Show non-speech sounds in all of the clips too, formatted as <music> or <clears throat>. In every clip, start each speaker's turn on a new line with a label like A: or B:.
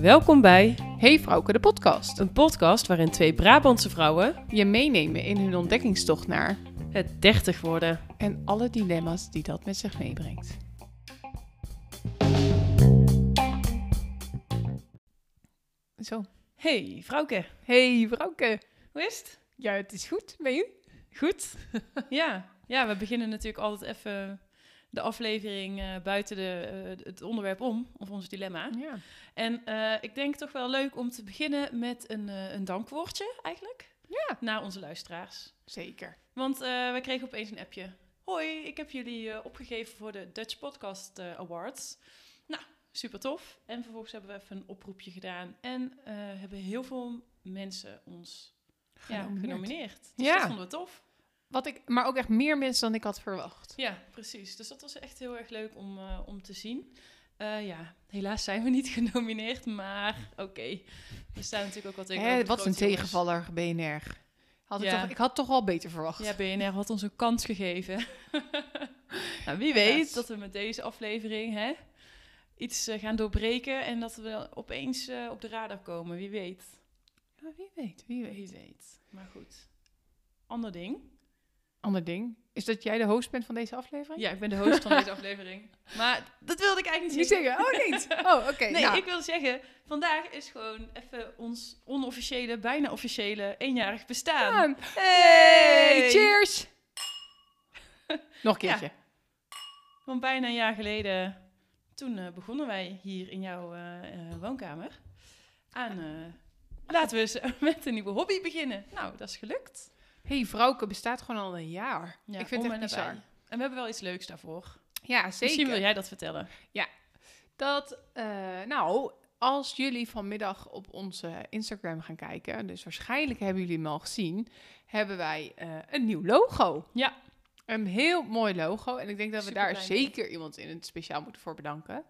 A: Welkom bij
B: Hey Vrouwke, de podcast.
A: een podcast waarin twee Brabantse vrouwen
B: Je meenemen in hun ontdekkingstocht naar
A: het 30 worden.
B: en alle dilemma's die dat met zich meebrengt. Zo.
A: Hey, vrouwke.
B: Hey Vrouwke.
A: Hoe is het?
B: Ja, het is goed. Ben je?
A: Goed? <laughs> ja. ja, we beginnen natuurlijk altijd even de aflevering eh, buiten de, eh, het onderwerp om, of ons dilemma.
B: Ja.
A: En eh, ik denk toch wel leuk om te beginnen met een, een dankwoordje eigenlijk.
B: Ja.
A: Naar onze luisteraars.
B: Zeker.
A: Want we kregen opeens een appje. Hoi, ik heb jullie opgegeven voor de Dutch Podcast Awards. Nou, super tof. En vervolgens hebben we even een oproepje gedaan. En hebben heel veel mensen ons ja,
B: Genomineerd.
A: genomineerd. Dus
B: Ja.
A: dat vonden we tof.
B: Wat ik, maar ook echt meer mensen dan ik had verwacht.
A: Ja, precies. Dus dat was echt heel erg leuk om, eh, om te zien. Eh, ja, helaas zijn we niet <laughs> genomineerd, maar <laughs> oké. We staan natuurlijk ook wel tegen.
B: Hè, wat een tegenvaller, BNR. Had ik, toch, ik had toch al beter verwacht.
A: Ja, BNR had ons een kans gegeven. <laughs> nou, wie weet dat we met deze aflevering hè, iets eh, gaan doorbreken en dat we opeens op de radar komen. Wie weet.
B: Ja, wie weet, wie weet.
A: Wie weet. Maar goed. Ander ding.
B: Ander ding. Is dat jij de host bent van deze aflevering?
A: Ja, ik ben de host van deze aflevering. <laughs> Maar dat wilde ik eigenlijk
B: Niet
A: niet zeggen.
B: zeggen. Oh, niet. Oh, oké. <laughs>
A: Nee,
B: nou.
A: ik wil zeggen, vandaag is gewoon even ons onofficiële, bijna officiële eenjarig bestaan.
B: Aan.
A: Hey!
B: Hey, cheers! <laughs> Nog een keertje.
A: Want bijna een jaar geleden, toen eh, begonnen wij hier in jouw eh, eh, woonkamer aan... laten we eens met een nieuwe hobby beginnen. Nou, dat is gelukt.
B: Hey, Vrouwke bestaat gewoon al een jaar.
A: Ja,
B: ik vind het
A: en
B: echt bizar.
A: nabij. En we hebben wel iets leuks daarvoor.
B: Ja, zeker.
A: Misschien wil jij dat vertellen.
B: Dat, eh, nou, als jullie vanmiddag op onze Instagram gaan kijken, dus waarschijnlijk hebben jullie hem al gezien, hebben wij eh, een nieuw logo.
A: Ja.
B: Een heel mooi logo. En ik denk dat we
A: Super
B: daar zeker iemand in het speciaal moeten voor bedanken.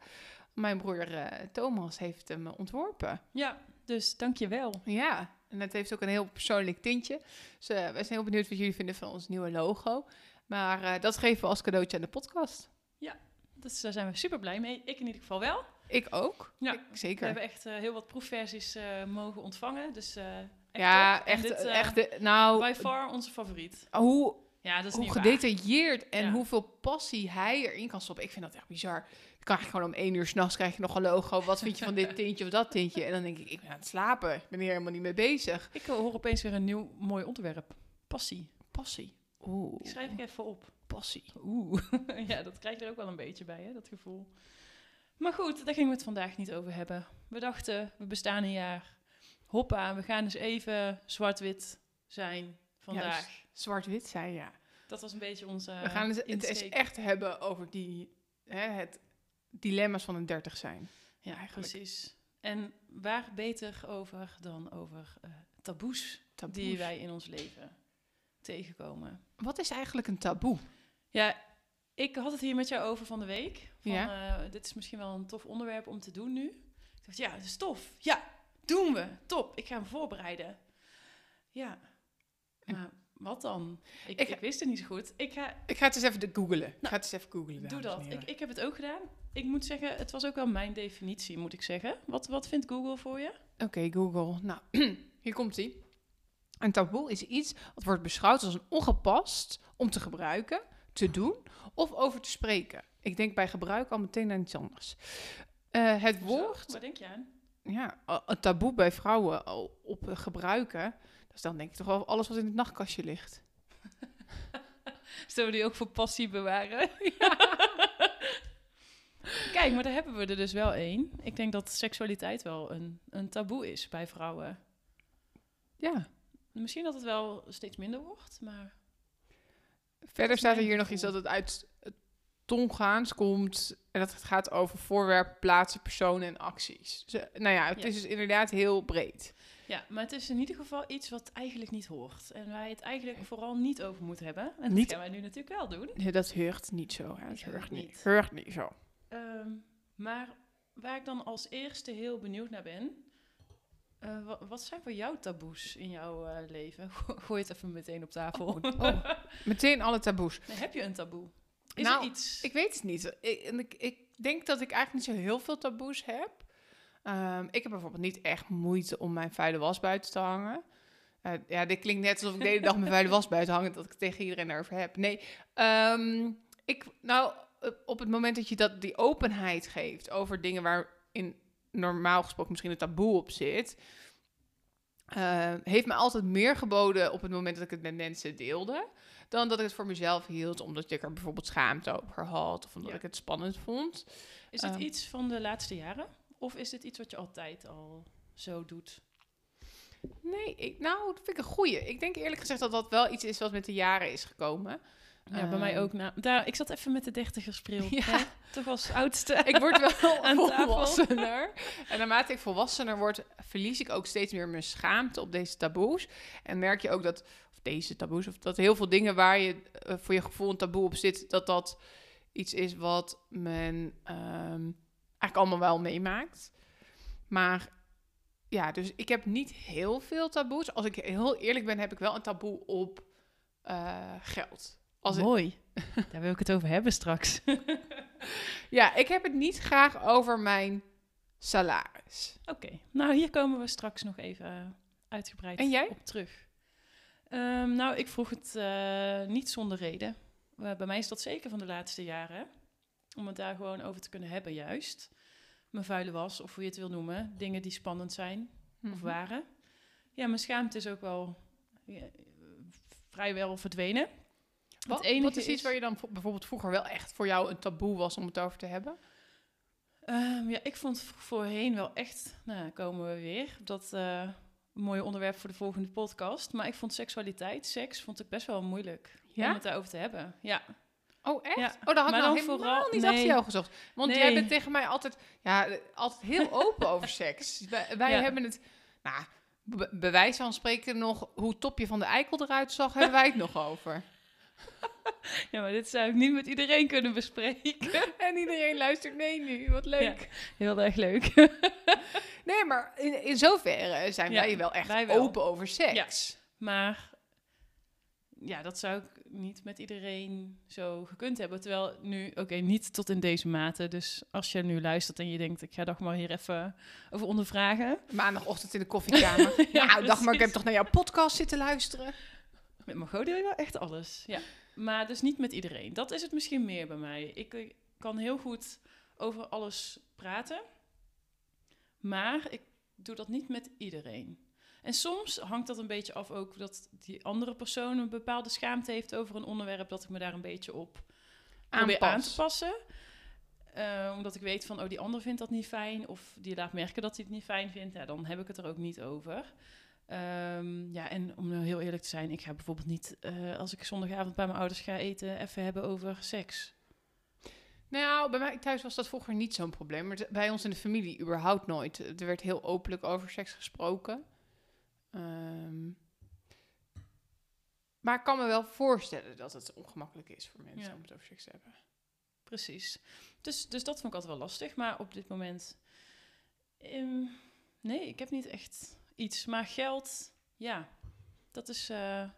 B: Mijn broer eh, Thomas heeft hem ontworpen.
A: Ja, dus dank je wel.
B: Ja, en het heeft ook een heel persoonlijk tintje. Dus eh, wij zijn heel benieuwd wat jullie vinden van ons nieuwe logo. Maar eh, dat geven we als cadeautje aan de podcast.
A: Dus daar zijn we super blij mee. Ik in ieder geval wel.
B: Ik ook.
A: Ja.
B: Ik,
A: We
B: zeker.
A: hebben echt eh, heel wat proefversies mogen ontvangen. Dus echt
B: ja,
A: top.
B: Echt,
A: dit,
B: echt. de- Nou,
A: By far onze favoriet.
B: hoe,
A: Ja, dat is
B: hoe
A: niet waar.
B: gedetailleerd en
A: Ja.
B: hoeveel passie hij erin kan stoppen. Ik vind dat echt bizar. Je kan eigenlijk gewoon om één uur s'nachts krijg je nog een logo. Wat vind je van dit tintje of dat tintje? En dan denk ik, ik ben aan het slapen. Ik ben hier helemaal niet mee bezig.
A: Ik hoor opeens weer een nieuw mooi onderwerp. Passie.
B: Passie. Oeh,
A: Die schrijf ik even op.
B: passie.
A: Oeh. <laughs> ja, dat krijg je er ook wel een beetje bij, hè, dat gevoel. Maar goed, daar gingen we het vandaag niet over hebben. We dachten, we bestaan een jaar. Hoppa, we gaan dus even zwart-wit zijn vandaag.
B: Juist. Zwart-wit zei ja.
A: Dat was een beetje onze
B: We gaan het, het eens
A: insteek.
B: echt hebben over die, hè, het dilemma's van een dertig zijn.
A: Ja,
B: eigenlijk.
A: precies. En waar beter over dan over eh, taboes,
B: Taboes.
A: die wij in ons leven tegenkomen.
B: Wat is eigenlijk een taboe?
A: Ja, ik had het hier met jou over van de week. Van,
B: Ja.
A: eh, dit is misschien wel een tof onderwerp om te doen nu. Ik dacht, ja, het is tof. Ja, doen we. Top. Ik ga me voorbereiden. Ja. Maar wat dan? Ik,
B: Ik-
A: ik, wist het niet zo goed. Ik ga,
B: Ik ga het eens even de googelen. ik ga het eens even googelen.
A: doe dat. Ik, ik heb het ook gedaan. Ik moet zeggen, het was ook wel mijn definitie, moet ik zeggen. Wat, wat vindt Google voor je?
B: Oké, Google. Nou, <clears throat> hier komt ie. Een taboe is iets wat wordt beschouwd als een ongepast om te gebruiken, te doen of over te spreken. Ik denk bij gebruik al meteen aan iets anders. Eh, het
A: Zo,
B: woord,
A: Waar denk je aan?
B: ja, een taboe bij vrouwen op gebruiken, is dan denk ik toch wel alles wat in het nachtkastje ligt. <laughs>
A: Zullen we die ook voor passie bewaren? <laughs> Kijk, maar daar hebben we er dus wel één. Ik denk dat seksualiteit wel een, een taboe is bij vrouwen.
B: Ja.
A: Misschien dat het wel steeds minder wordt, maar
B: Verder staat er hier nog iets dat het uit het Tongaans komt en dat het gaat over voorwerpen, plaatsen, personen en acties. Dus, eh, nou ja, het
A: Ja.
B: is dus inderdaad heel breed.
A: ja, maar het is in ieder geval iets wat eigenlijk niet hoort. En waar je het eigenlijk vooral niet over moet hebben. En
B: Niet-
A: dat gaan wij nu natuurlijk wel doen.
B: Nee, dat heurt niet zo. Hè? Dat heurt niet.
A: niet.
B: Heurt niet zo.
A: Ehm, maar waar ik dan als eerste heel benieuwd naar ben. eh, wa- wat zijn voor jou taboes in jouw eh, leven? Go- <laughs> Gooi het even meteen op tafel.
B: Oh, oh. Meteen alle taboes.
A: Nee, heb je een taboe? Is
B: Nou,
A: er iets?
B: Ik weet het niet. Ik, ik, ik denk dat ik eigenlijk niet zo heel veel taboes heb. Ehm, ik heb bijvoorbeeld niet echt moeite om mijn vuile was buiten te hangen. Eh, ja, dit klinkt net alsof ik de hele dag mijn vuile was buiten hang... dat ik het tegen iedereen erover heb. Nee, ehm, ik, nou, op het moment dat je dat, die openheid geeft... over dingen waarin normaal gesproken misschien een taboe op zit... eh, heeft me altijd meer geboden op het moment dat ik het met mensen deelde... dan dat ik het voor mezelf hield... omdat ik er bijvoorbeeld schaamte over had... of omdat
A: Ja.
B: ik het spannend vond.
A: Is dit
B: ehm,
A: iets van de laatste jaren? Of is dit iets wat je altijd al zo doet?
B: Nee, ik, nou, dat vind ik een goeie. Ik denk eerlijk gezegd dat dat wel iets is wat met de jaren is gekomen.
A: Ja, bij mij
B: Ehm,
A: ook. Nou, daar, ik zat even met de dertigersbril. <laughs>
B: Ja.
A: hè? Toch als oudste. <laughs>
B: Ik word wel <laughs>
A: Aan
B: volwassener. En naarmate ik volwassener word, verlies ik ook steeds meer mijn schaamte op deze taboes. En merk je ook dat, of deze taboes, of dat heel veel dingen waar je eh, voor je gevoel een taboe op zit, dat dat iets is wat men ehm, eigenlijk allemaal wel meemaakt. Maar ja, dus ik heb niet heel veel taboes. Als ik heel eerlijk ben, heb ik wel een taboe op eh, geld. Als ik-
A: Mooi. <laughs> Daar wil ik het over hebben straks. <laughs>
B: ja, ik heb het niet graag over mijn salaris.
A: Oké, nou hier komen we straks nog even eh, uitgebreid
B: En jij?
A: op terug. Ehm, nou, ik vroeg het eh, niet zonder reden. Eh, bij mij is dat zeker van de laatste jaren. Om het daar gewoon over te kunnen hebben, juist. Mijn vuile was, of hoe je het wil noemen. Dingen die spannend zijn of
B: Mhm.
A: waren. Ja, mijn schaamte is ook wel ja, vrijwel verdwenen.
B: Wat,
A: het
B: wat is iets waar je dan vo- bijvoorbeeld vroeger wel echt voor jou een taboe was om het over te hebben?
A: Ehm, ja, ik vond voorheen wel echt, nou komen we weer, dat eh, mooie onderwerp voor de volgende podcast. Maar ik vond seksualiteit, seks, vond ik best wel moeilijk
B: Ja?
A: om het daarover te hebben. Ja,
B: Oh, echt?
A: Ja,
B: Oh, dat had
A: maar
B: ik nou helemaal
A: vooral-
B: niet
A: nee.
B: achter jou gezocht. Want
A: Nee.
B: jij bent tegen mij altijd, ja, altijd heel open over <laughs> seks. Wij, wij
A: Ja.
B: hebben het, nou, be- bewijs van spreken nog, hoe topje van de eikel eruit zag, hebben wij het nog over. <laughs>
A: ja, maar dit zou ik niet met iedereen kunnen bespreken. <laughs>
B: En iedereen luistert mee nu, wat leuk.
A: Ja. Heel erg leuk. <laughs>
B: Nee, maar in, in zoverre zijn
A: Ja,
B: wij wel echt
A: wij wel.
B: open over seks.
A: maar ja, dat zou ik niet met iedereen zo gekund hebben. Terwijl nu, oké, niet tot in deze mate. Dus als je nu luistert en je denkt, ik ga toch maar hier even over ondervragen.
B: Maandagochtend in de koffiekamer.
A: Ja,
B: nou, dag maar, ik heb toch naar jouw podcast zitten luisteren?
A: Met Margot deel je wel echt alles. Ja. Maar dus niet met iedereen. Dat is het misschien meer bij mij. Ik eh, kan heel goed over alles praten. Maar ik doe dat niet met iedereen. En soms hangt dat een beetje af ook dat die andere persoon een bepaalde schaamte heeft over een onderwerp. Dat ik me daar een beetje op probeer aan te passen. Eh, omdat ik weet van, oh, die ander vindt dat niet fijn. Of die laat merken dat hij het niet fijn vindt. Ja, dan heb ik het er ook niet over. Ehm, ja, en om nou heel eerlijk te zijn, ik ga bijvoorbeeld niet, eh, als ik zondagavond bij mijn ouders ga eten, even hebben over seks.
B: Nou, bij mij thuis was dat vroeger niet zo'n probleem. Maar bij ons in de familie überhaupt nooit. Er werd heel openlijk over seks gesproken. Ehm, maar ik kan me wel voorstellen dat het ongemakkelijk is voor mensen
A: Ja.
B: om het over seks te hebben.
A: Precies. Dus, dus dat vond ik altijd wel lastig. Maar op dit moment, ehm, nee, ik heb niet echt iets. Maar geld, ja, dat is eh,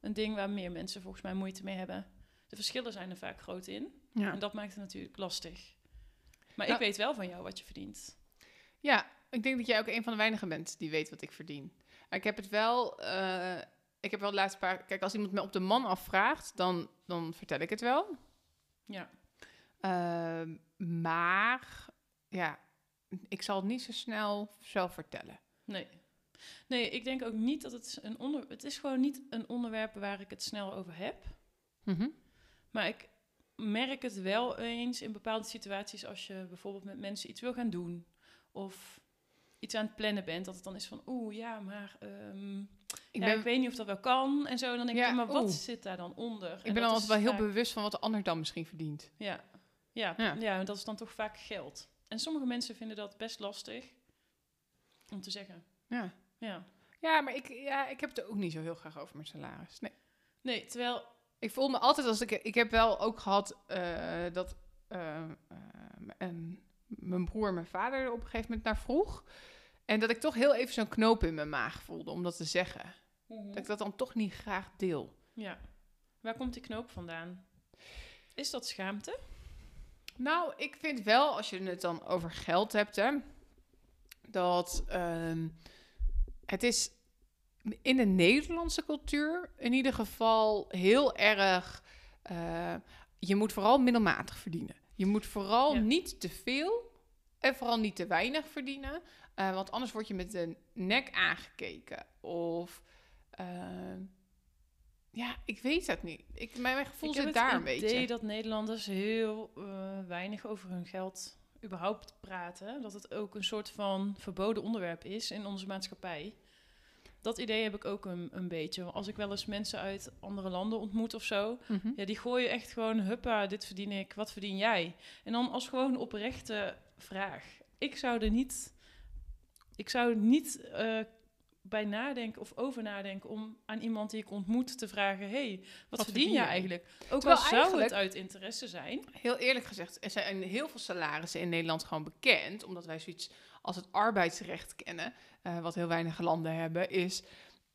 A: een ding waar meer mensen volgens mij moeite mee hebben. De verschillen zijn er vaak groot in.
B: Ja.
A: En dat maakt het natuurlijk lastig. Maar ik weet wel van jou wat je verdient.
B: ja, ik denk dat jij ook een van de weinigen bent die weet wat ik verdien. Ik heb het wel... eh, ik heb wel de laatste paar... Kijk, als iemand me op de man afvraagt, dan, dan vertel ik het wel.
A: Ja.
B: Ehm, maar ja, ik zal het niet zo snel zelf vertellen.
A: Nee. Nee, ik denk ook niet dat het een onder... Het is gewoon niet een onderwerp waar ik het snel over heb.
B: Mhm.
A: Maar ik merk het wel eens in bepaalde situaties als je bijvoorbeeld met mensen iets wil gaan doen. Of iets aan het plannen bent, dat het dan is van, oeh, ja, maar ehm,
B: Ik,
A: ja,
B: ben,
A: ik weet niet of dat wel kan. En zo, dan denk
B: Ja,
A: ik, maar wat
B: oeh.
A: zit daar dan onder? En
B: ik ben altijd
A: is
B: wel heel
A: vaak-
B: bewust van wat de ander dan misschien verdient.
A: Ja. Ja,
B: Ja.
A: ja. en dat is dan toch vaak geld. En sommige mensen vinden dat best lastig om te zeggen.
B: Ja,
A: Ja.
B: ja maar ik, ja, ik heb het ook niet zo heel graag over mijn salaris. Nee.
A: Nee, terwijl
B: Ik voel me altijd als ik... Ik heb wel ook gehad eh, dat eh, eh, en mijn broer en mijn vader er op een gegeven moment naar vroeg. En dat ik toch heel even zo'n knoop in mijn maag voelde om dat te zeggen. Dat ik dat dan toch niet graag deel.
A: Ja. Waar komt die knoop vandaan? Is dat schaamte?
B: Nou, ik vind wel, als je het dan over geld hebt, hè, dat ehm, het is in de Nederlandse cultuur in ieder geval heel erg. eh, je moet vooral middelmatig verdienen. Je moet vooral
A: Ja.
B: niet te veel en vooral niet te weinig verdienen. eh, want anders word je met de nek aangekeken. Of. ehm, ja, ik weet het niet. Ik, mijn, mijn gevoel
A: ik heb
B: zit
A: het
B: daar een
A: idee
B: beetje.
A: dat Nederlanders heel eh, weinig over hun geld überhaupt praten. Dat het ook een soort van verboden onderwerp is in onze maatschappij. Dat idee heb ik ook een, een beetje. Als ik wel eens mensen uit andere landen ontmoet of zo,
B: Mhm.
A: ja, die gooien echt gewoon, huppa, dit verdien ik, wat verdien jij? En dan als gewoon oprechte vraag. Ik zou er niet, ik zou niet eh, bij nadenken of over nadenken om aan iemand die ik ontmoet te vragen, hey, wat, verdien
B: je?
A: eigenlijk? Ook
B: Terwijl
A: al zou het uit interesse zijn.
B: Heel eerlijk gezegd, er zijn heel veel salarissen in Nederland gewoon bekend, omdat wij zoiets als het arbeidsrecht kennen, eh, wat heel weinig landen hebben, is.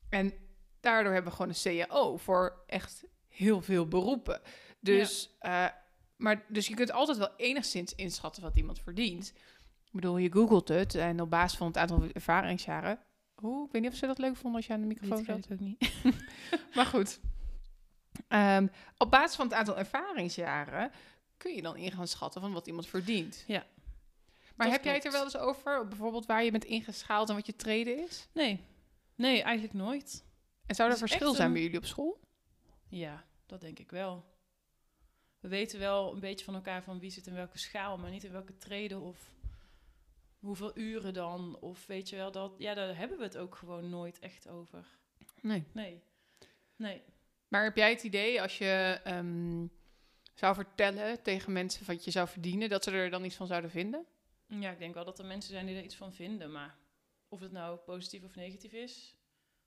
B: En daardoor hebben we gewoon een CAO voor echt heel veel beroepen. Dus, eh, maar, dus je kunt altijd wel enigszins inschatten wat iemand verdient. Ik bedoel, je googelt het en op basis van het aantal ervaringsjaren. Ik weet niet of ze dat leuk vonden als je aan de microfoon zat.
A: ook niet. <laughs>
B: Maar goed. Ehm, op basis van het aantal ervaringsjaren kun je dan in gaan schatten van wat iemand verdient.
A: Ja,
B: Maar heb jij het er wel eens over? Bijvoorbeeld waar je bent ingeschaald en wat je treden is?
A: Nee, nee, eigenlijk nooit.
B: En zou er verschil zijn
A: een-
B: bij jullie op school?
A: Ja, dat denk ik wel. We weten wel een beetje van elkaar van wie zit in welke schaal, maar niet in welke treden of hoeveel uren dan. Of weet je wel, dat, ja, daar hebben we het ook gewoon nooit echt over.
B: Nee.
A: Nee, nee.
B: Maar heb jij het idee als je ehm, zou vertellen tegen mensen wat je zou verdienen, dat ze er dan iets van zouden vinden?
A: Ja, ik denk wel dat er mensen zijn die er iets van vinden, maar of het nou positief of negatief is,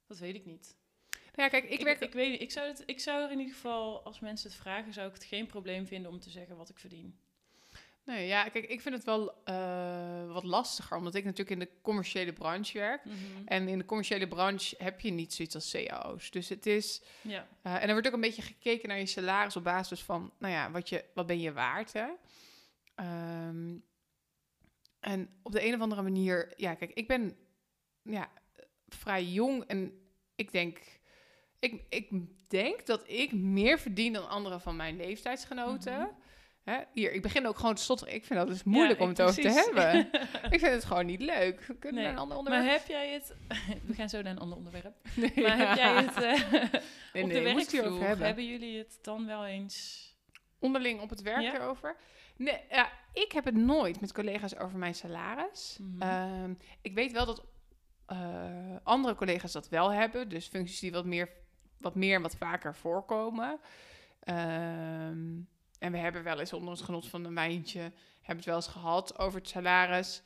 A: dat weet ik niet.
B: Nou ja, kijk, ik,
A: Ik,
B: werk...
A: ik weet niet, ik zou, het, ik zou er in ieder geval, als mensen het vragen, zou ik het geen probleem vinden om te zeggen wat ik verdien.
B: Nee, ja, kijk, ik vind het wel eh, wat lastiger, omdat ik natuurlijk in de commerciële branche werk. En in de commerciële branche heb je niet zoiets als cao's. Dus het is...
A: Ja,
B: eh, en er wordt ook een beetje gekeken naar je salaris op basis van... Nou ja, wat, je, wat ben je waard, hè? Ehm, en op de een of andere manier... Ja, kijk, ik ben ja, vrij jong en ik denk... Ik, ik denk dat ik meer verdien dan andere van mijn leeftijdsgenoten.
A: Mhm.
B: Hè? Hier, ik begin ook gewoon te stotteren. Ik vind dat dus moeilijk
A: Ja,
B: om het over te hebben. <laughs> ik vind het gewoon niet leuk. We kunnen
A: Nee,
B: naar een ander
A: Maar
B: onderwerp.
A: heb jij het... <laughs> We gaan zo naar een ander onderwerp. <laughs>
B: Nee,
A: Maar heb jij het eh,
B: Nee,
A: op de
B: we
A: werkvloer?
B: hebben.
A: Hebben jullie het dan wel eens...
B: onderling op het werk
A: Ja?
B: erover. Nee, ja, ik heb het nooit met collega's over mijn salaris.
A: Mhm.
B: Ehm, ik weet wel dat eh, andere collega's dat wel hebben. Dus functies die wat meer, wat meer en wat vaker voorkomen. Ehm, en we hebben wel eens onder het genot van een wijntje... hebben het wel eens gehad over het salaris.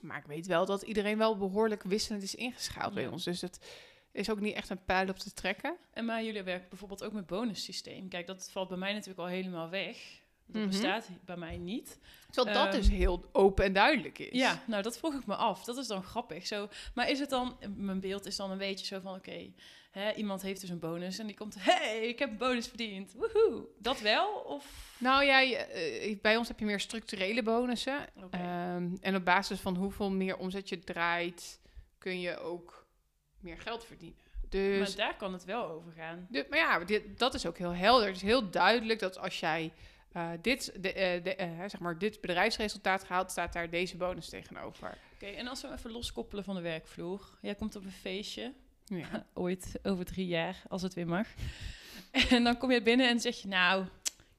B: Maar ik weet wel dat iedereen wel behoorlijk wisselend is ingeschaald bij ons. Dus het is ook niet echt een pijl op te trekken.
A: En maar jullie werken bijvoorbeeld ook met bonussysteem. Kijk, dat valt bij mij natuurlijk al helemaal weg. Dat
B: Mhm.
A: bestaat bij mij niet.
B: Terwijl dat
A: Ehm,
B: dus heel open en duidelijk is.
A: Ja, nou dat vroeg ik me af. Dat is dan grappig. Zo, maar is het dan, mijn beeld is dan een beetje zo van, oké, hè, iemand heeft dus een bonus en die komt, hey, ik heb een bonus verdiend. Woehoe. Dat wel? Of?
B: Nou ja, je, eh, bij ons heb je meer structurele bonussen. Ehm, en op basis van hoeveel meer omzet je draait, kun je ook meer geld verdienen. Dus,
A: maar daar kan het wel over gaan.
B: de- maar ja, dit, dat is ook heel helder. Het is heel duidelijk dat als jij eh, dit, de, eh, de, zeg maar, dit bedrijfsresultaat gehaald, staat daar deze bonus tegenover.
A: Oké, en als we hem even loskoppelen van de werkvloer. Jij komt op een feestje,
B: Ja. <laughs>
A: ooit over drie jaar, als het weer mag. <laughs> En dan kom je binnen en zeg je, nou,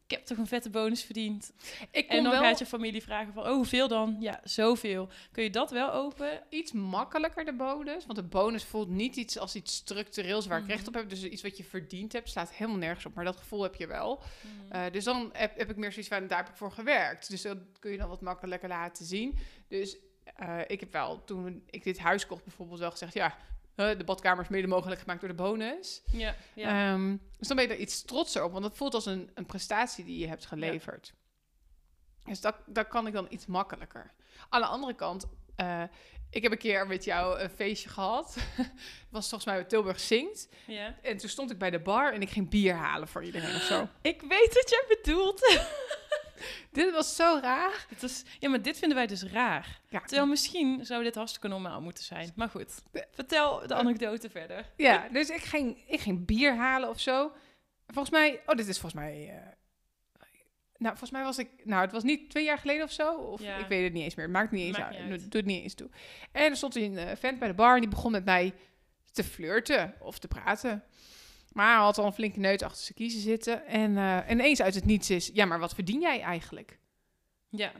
A: ik heb toch een vette bonus verdiend.
B: Ik
A: En
B: kom
A: dan
B: wel
A: gaat je familie vragen van, oh, hoeveel dan? Ja, zoveel. Kun je dat wel open?
B: iets makkelijker de bonus. Want de bonus voelt niet iets als iets structureels waar ik recht op heb. Dus iets wat je verdiend hebt, staat helemaal nergens op. Maar dat gevoel heb je wel. Eh, dus dan heb, heb ik meer zoiets van, daar heb ik voor gewerkt. Dus dat kun je dan wat makkelijker laten zien. Dus eh, ik heb wel, toen ik dit huis kocht bijvoorbeeld, wel gezegd... ja, de badkamer is mede mogelijk gemaakt door de bonus.
A: ja, ja.
B: Ehm, dus dan ben je er iets trotser op, want dat voelt als een, een prestatie die je hebt geleverd. Dus dat, dat kan ik dan iets makkelijker. Aan de andere kant, eh, ik heb een keer met jou een feestje gehad. <laughs> Het was volgens mij bij Tilburg Zingt.
A: Ja.
B: En toen stond ik bij de bar en ik ging bier halen voor iedereen of zo.
A: Ik weet wat jij bedoelt. <laughs> <laughs>
B: Dit was zo raar.
A: Het is, ja, maar dit vinden wij dus raar.
B: Ja,
A: Terwijl misschien zou dit hartstikke normaal moeten zijn. Maar goed, vertel de anekdote verder.
B: ja dus ik ging, ik ging bier halen of zo. Volgens mij, oh, dit is volgens mij. eh, nou, volgens mij was ik. Nou, het was niet twee jaar geleden of zo. Of
A: Ja.
B: ik weet het niet eens meer. Maakt niet eens
A: Maakt
B: uit.
A: niet uit.
B: Doet niet eens toe. En er stond een eh, vent bij de bar en die begon met mij te flirten of te praten. Maar hij had al een flinke neut achter zijn kiezen zitten. En eh, ineens uit het niets is: ja, maar wat verdien jij eigenlijk?
A: Ja.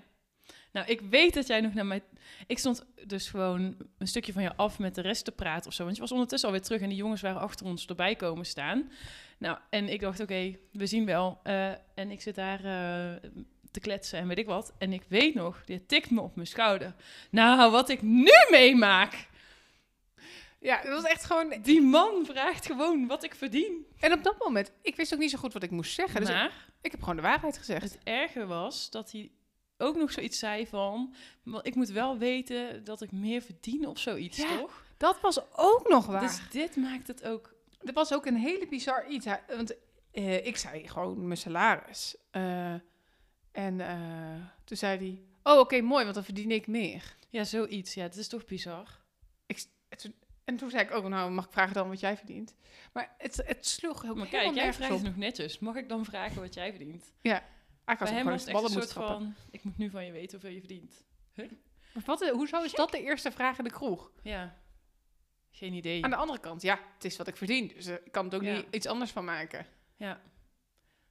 A: Nou, ik weet dat jij nog naar mij... Ik stond dus gewoon een stukje van je af met de rest te praten of zo. Want je was ondertussen alweer terug en die jongens waren achter ons erbij komen staan. Nou, en ik dacht, oké, we zien wel. Eh, en ik zit daar eh, te kletsen en weet ik wat. En ik weet nog, die tikt me op mijn schouder. Nou, wat ik nu meemaak.
B: Ja, het was echt gewoon.
A: Die man vraagt gewoon wat ik verdien.
B: En op dat moment, ik wist ook niet zo goed wat ik moest zeggen. Dus ik,
A: maar
B: ik heb gewoon de waarheid gezegd.
A: het erge was dat hij ook nog zoiets zei van... "Wel, Ik moet wel weten dat ik meer verdien of zoiets,
B: Ja.
A: toch?
B: Dat was ook nog waar.
A: Dus dit maakt het ook...
B: Er was ook een hele bizar iets. Want eh, ik zei gewoon mijn salaris. Eh, en eh, toen zei hij... Oh, oké, mooi, want dan verdien ik meer.
A: Ja, zoiets. Ja, het is toch bizar.
B: Toen, en toen zei ik ook, nou, mag ik vragen dan wat jij verdient? Maar het, het sloeg heel
A: Maar
B: helemaal
A: kijk, jij vraagt
B: op.
A: het nog netjes. Mag ik dan vragen wat jij verdient?
B: Eigenlijk
A: Bij
B: was
A: hem was
B: gewoon
A: het echt een soort
B: trappen.
A: van... Ik moet nu van je weten hoeveel je verdient.
B: Maar wat, eh, hoezo is dat de eerste vraag in de kroeg?
A: Ja. Geen idee.
B: Aan de andere kant, ja, het is wat ik verdien. Dus eh, ik kan het ook
A: Ja.
B: niet iets anders van maken.
A: Ja.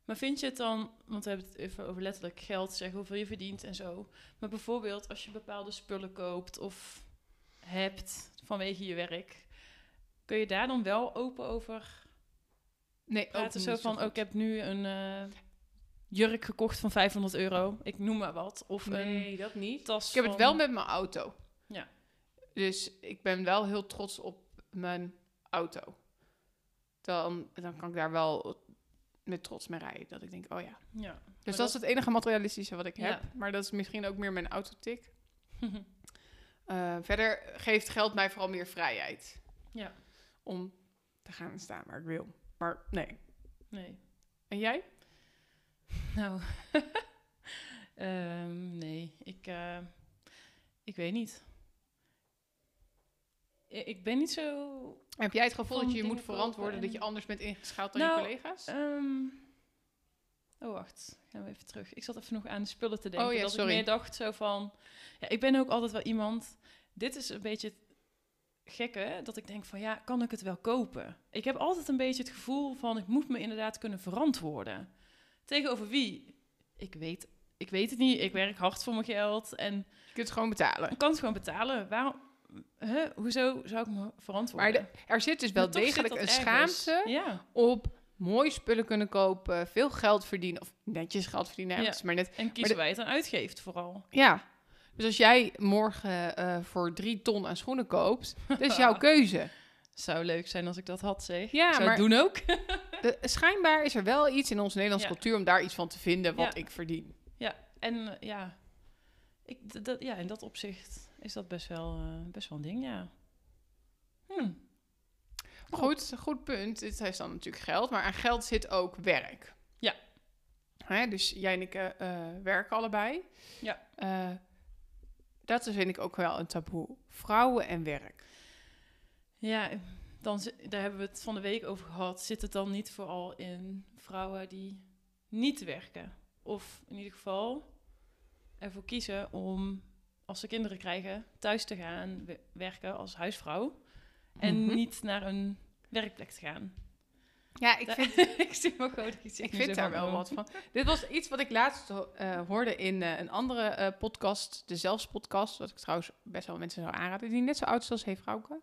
A: Maar vind je het dan, want we hebben het even over letterlijk geld, zeggen hoeveel je verdient en zo. Maar bijvoorbeeld als je bepaalde spullen koopt of hebt vanwege je werk, kun je daar dan wel open over
B: Nee,
A: praten? Zo van,
B: goed.
A: oh, ik heb nu een eh, jurk gekocht van 500 euro, ik noem maar wat. Of een
B: Nee, dat niet.
A: tas
B: Ik heb het wel met mijn auto.
A: Ja.
B: Dus ik ben wel heel trots op mijn auto. Dan, dan kan ik daar wel met trots mee rijden. Dat ik denk, oh ja.
A: Ja.
B: Dus dat, is het enige materialistische wat ik
A: Ja.
B: heb. Maar dat is misschien ook meer mijn autotik. <laughs> Eh, verder geeft geld mij vooral meer vrijheid.
A: Ja.
B: Om te gaan staan waar ik wil. Maar nee.
A: nee.
B: En jij?
A: Nou, <laughs> ehm, nee, ik, eh, ik weet niet. Ik ben niet zo.
B: Heb jij het gevoel dat je je moet verantwoorden dat je anders bent ingeschaald dan
A: Nou,
B: je collega's?
A: ehm, oh, wacht. Gaan we even terug. Ik zat even nog aan de spullen te denken.
B: Oh ja,
A: dat
B: sorry.
A: ik meer dacht zo van. Ja, ik ben ook altijd wel iemand. Dit is een beetje het gekke, dat ik denk van ja, kan ik het wel kopen? Ik heb altijd een beetje het gevoel van ik moet me inderdaad kunnen verantwoorden. Tegenover wie? Ik weet, ik weet het niet. Ik werk hard voor mijn geld en
B: je kunt het gewoon betalen.
A: ik kan het gewoon betalen. Waarom? Huh? Hoezo zou ik me
B: Maar
A: verantwoorden?
B: de- er zit dus wel
A: Maar
B: degelijk een
A: ergens.
B: schaamte
A: Ja,
B: op mooie spullen kunnen kopen, veel geld verdienen, of netjes geld verdienen,
A: Ja.
B: maar net.
A: en kiezen wij het aan uitgeeft vooral.
B: Ja, dus als jij morgen eh, voor drie ton aan schoenen koopt, <laughs> dat is jouw keuze.
A: Zou leuk zijn als ik dat had, zeg.
B: Ja,
A: zou
B: maar-
A: doen ook. <laughs>
B: De, schijnbaar is er wel iets in onze Nederlandse
A: Ja.
B: cultuur om daar iets van te vinden wat
A: Ja.
B: ik verdien.
A: En eh, ja, ik, dat, ja, in dat opzicht is dat best wel, eh, best wel een ding, ja. Hm.
B: Goed, goed punt. Dit is dan natuurlijk geld, maar aan geld zit ook werk.
A: Ja.
B: Hè, dus jij en ik werken allebei.
A: Ja.
B: Dat is, vind ik ook wel een taboe. Vrouwen en werk.
A: Ja, dan, daar hebben we het van de week over gehad. Zit het dan niet vooral in vrouwen die niet werken? Of in ieder geval ervoor kiezen om, als ze kinderen krijgen, thuis te gaan we- werken als huisvrouw. En
B: Mhm.
A: niet naar een werkplek te gaan.
B: Ja, ik vind, <laughs>
A: ik zie me gewoon dat je
B: ik vind daar wel wat van. Dit was iets wat ik laatst eh, hoorde in eh, een andere eh, podcast, de Zelfs podcast, wat ik trouwens best wel mensen zou aanraden, die net zo oud is als Hey Vrouwke.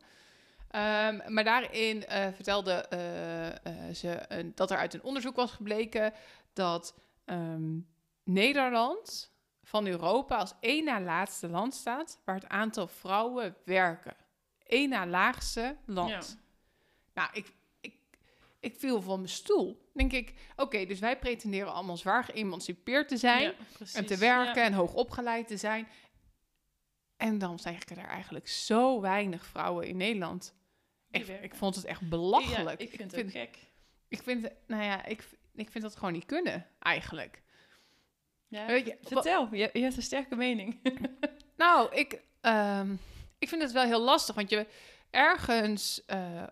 B: Ehm, maar daarin vertelde ze dat er uit een onderzoek was gebleken dat ehm, Nederland van Europa als één na laatste land staat waar het aantal vrouwen werken. Eén na laagste land.
A: Ja.
B: Nou, ik, ik, viel van mijn stoel. Denk ik, oké, dus wij pretenderen allemaal zwaar geëmancipeerd te zijn
A: Ja, precies.
B: en te werken
A: Ja.
B: en hoog opgeleid te zijn. En dan zijn er eigenlijk zo weinig vrouwen in Nederland. Ik, vond het echt belachelijk.
A: Ja, ik vind het gek.
B: ik vind, nou ja, ik, ik vind dat gewoon niet kunnen, eigenlijk.
A: Ja,
B: je,
A: vertel, je, je hebt een sterke mening. <laughs>
B: Nou, ik, ehm, ik vind het wel heel lastig, want je ergens, eh, eh,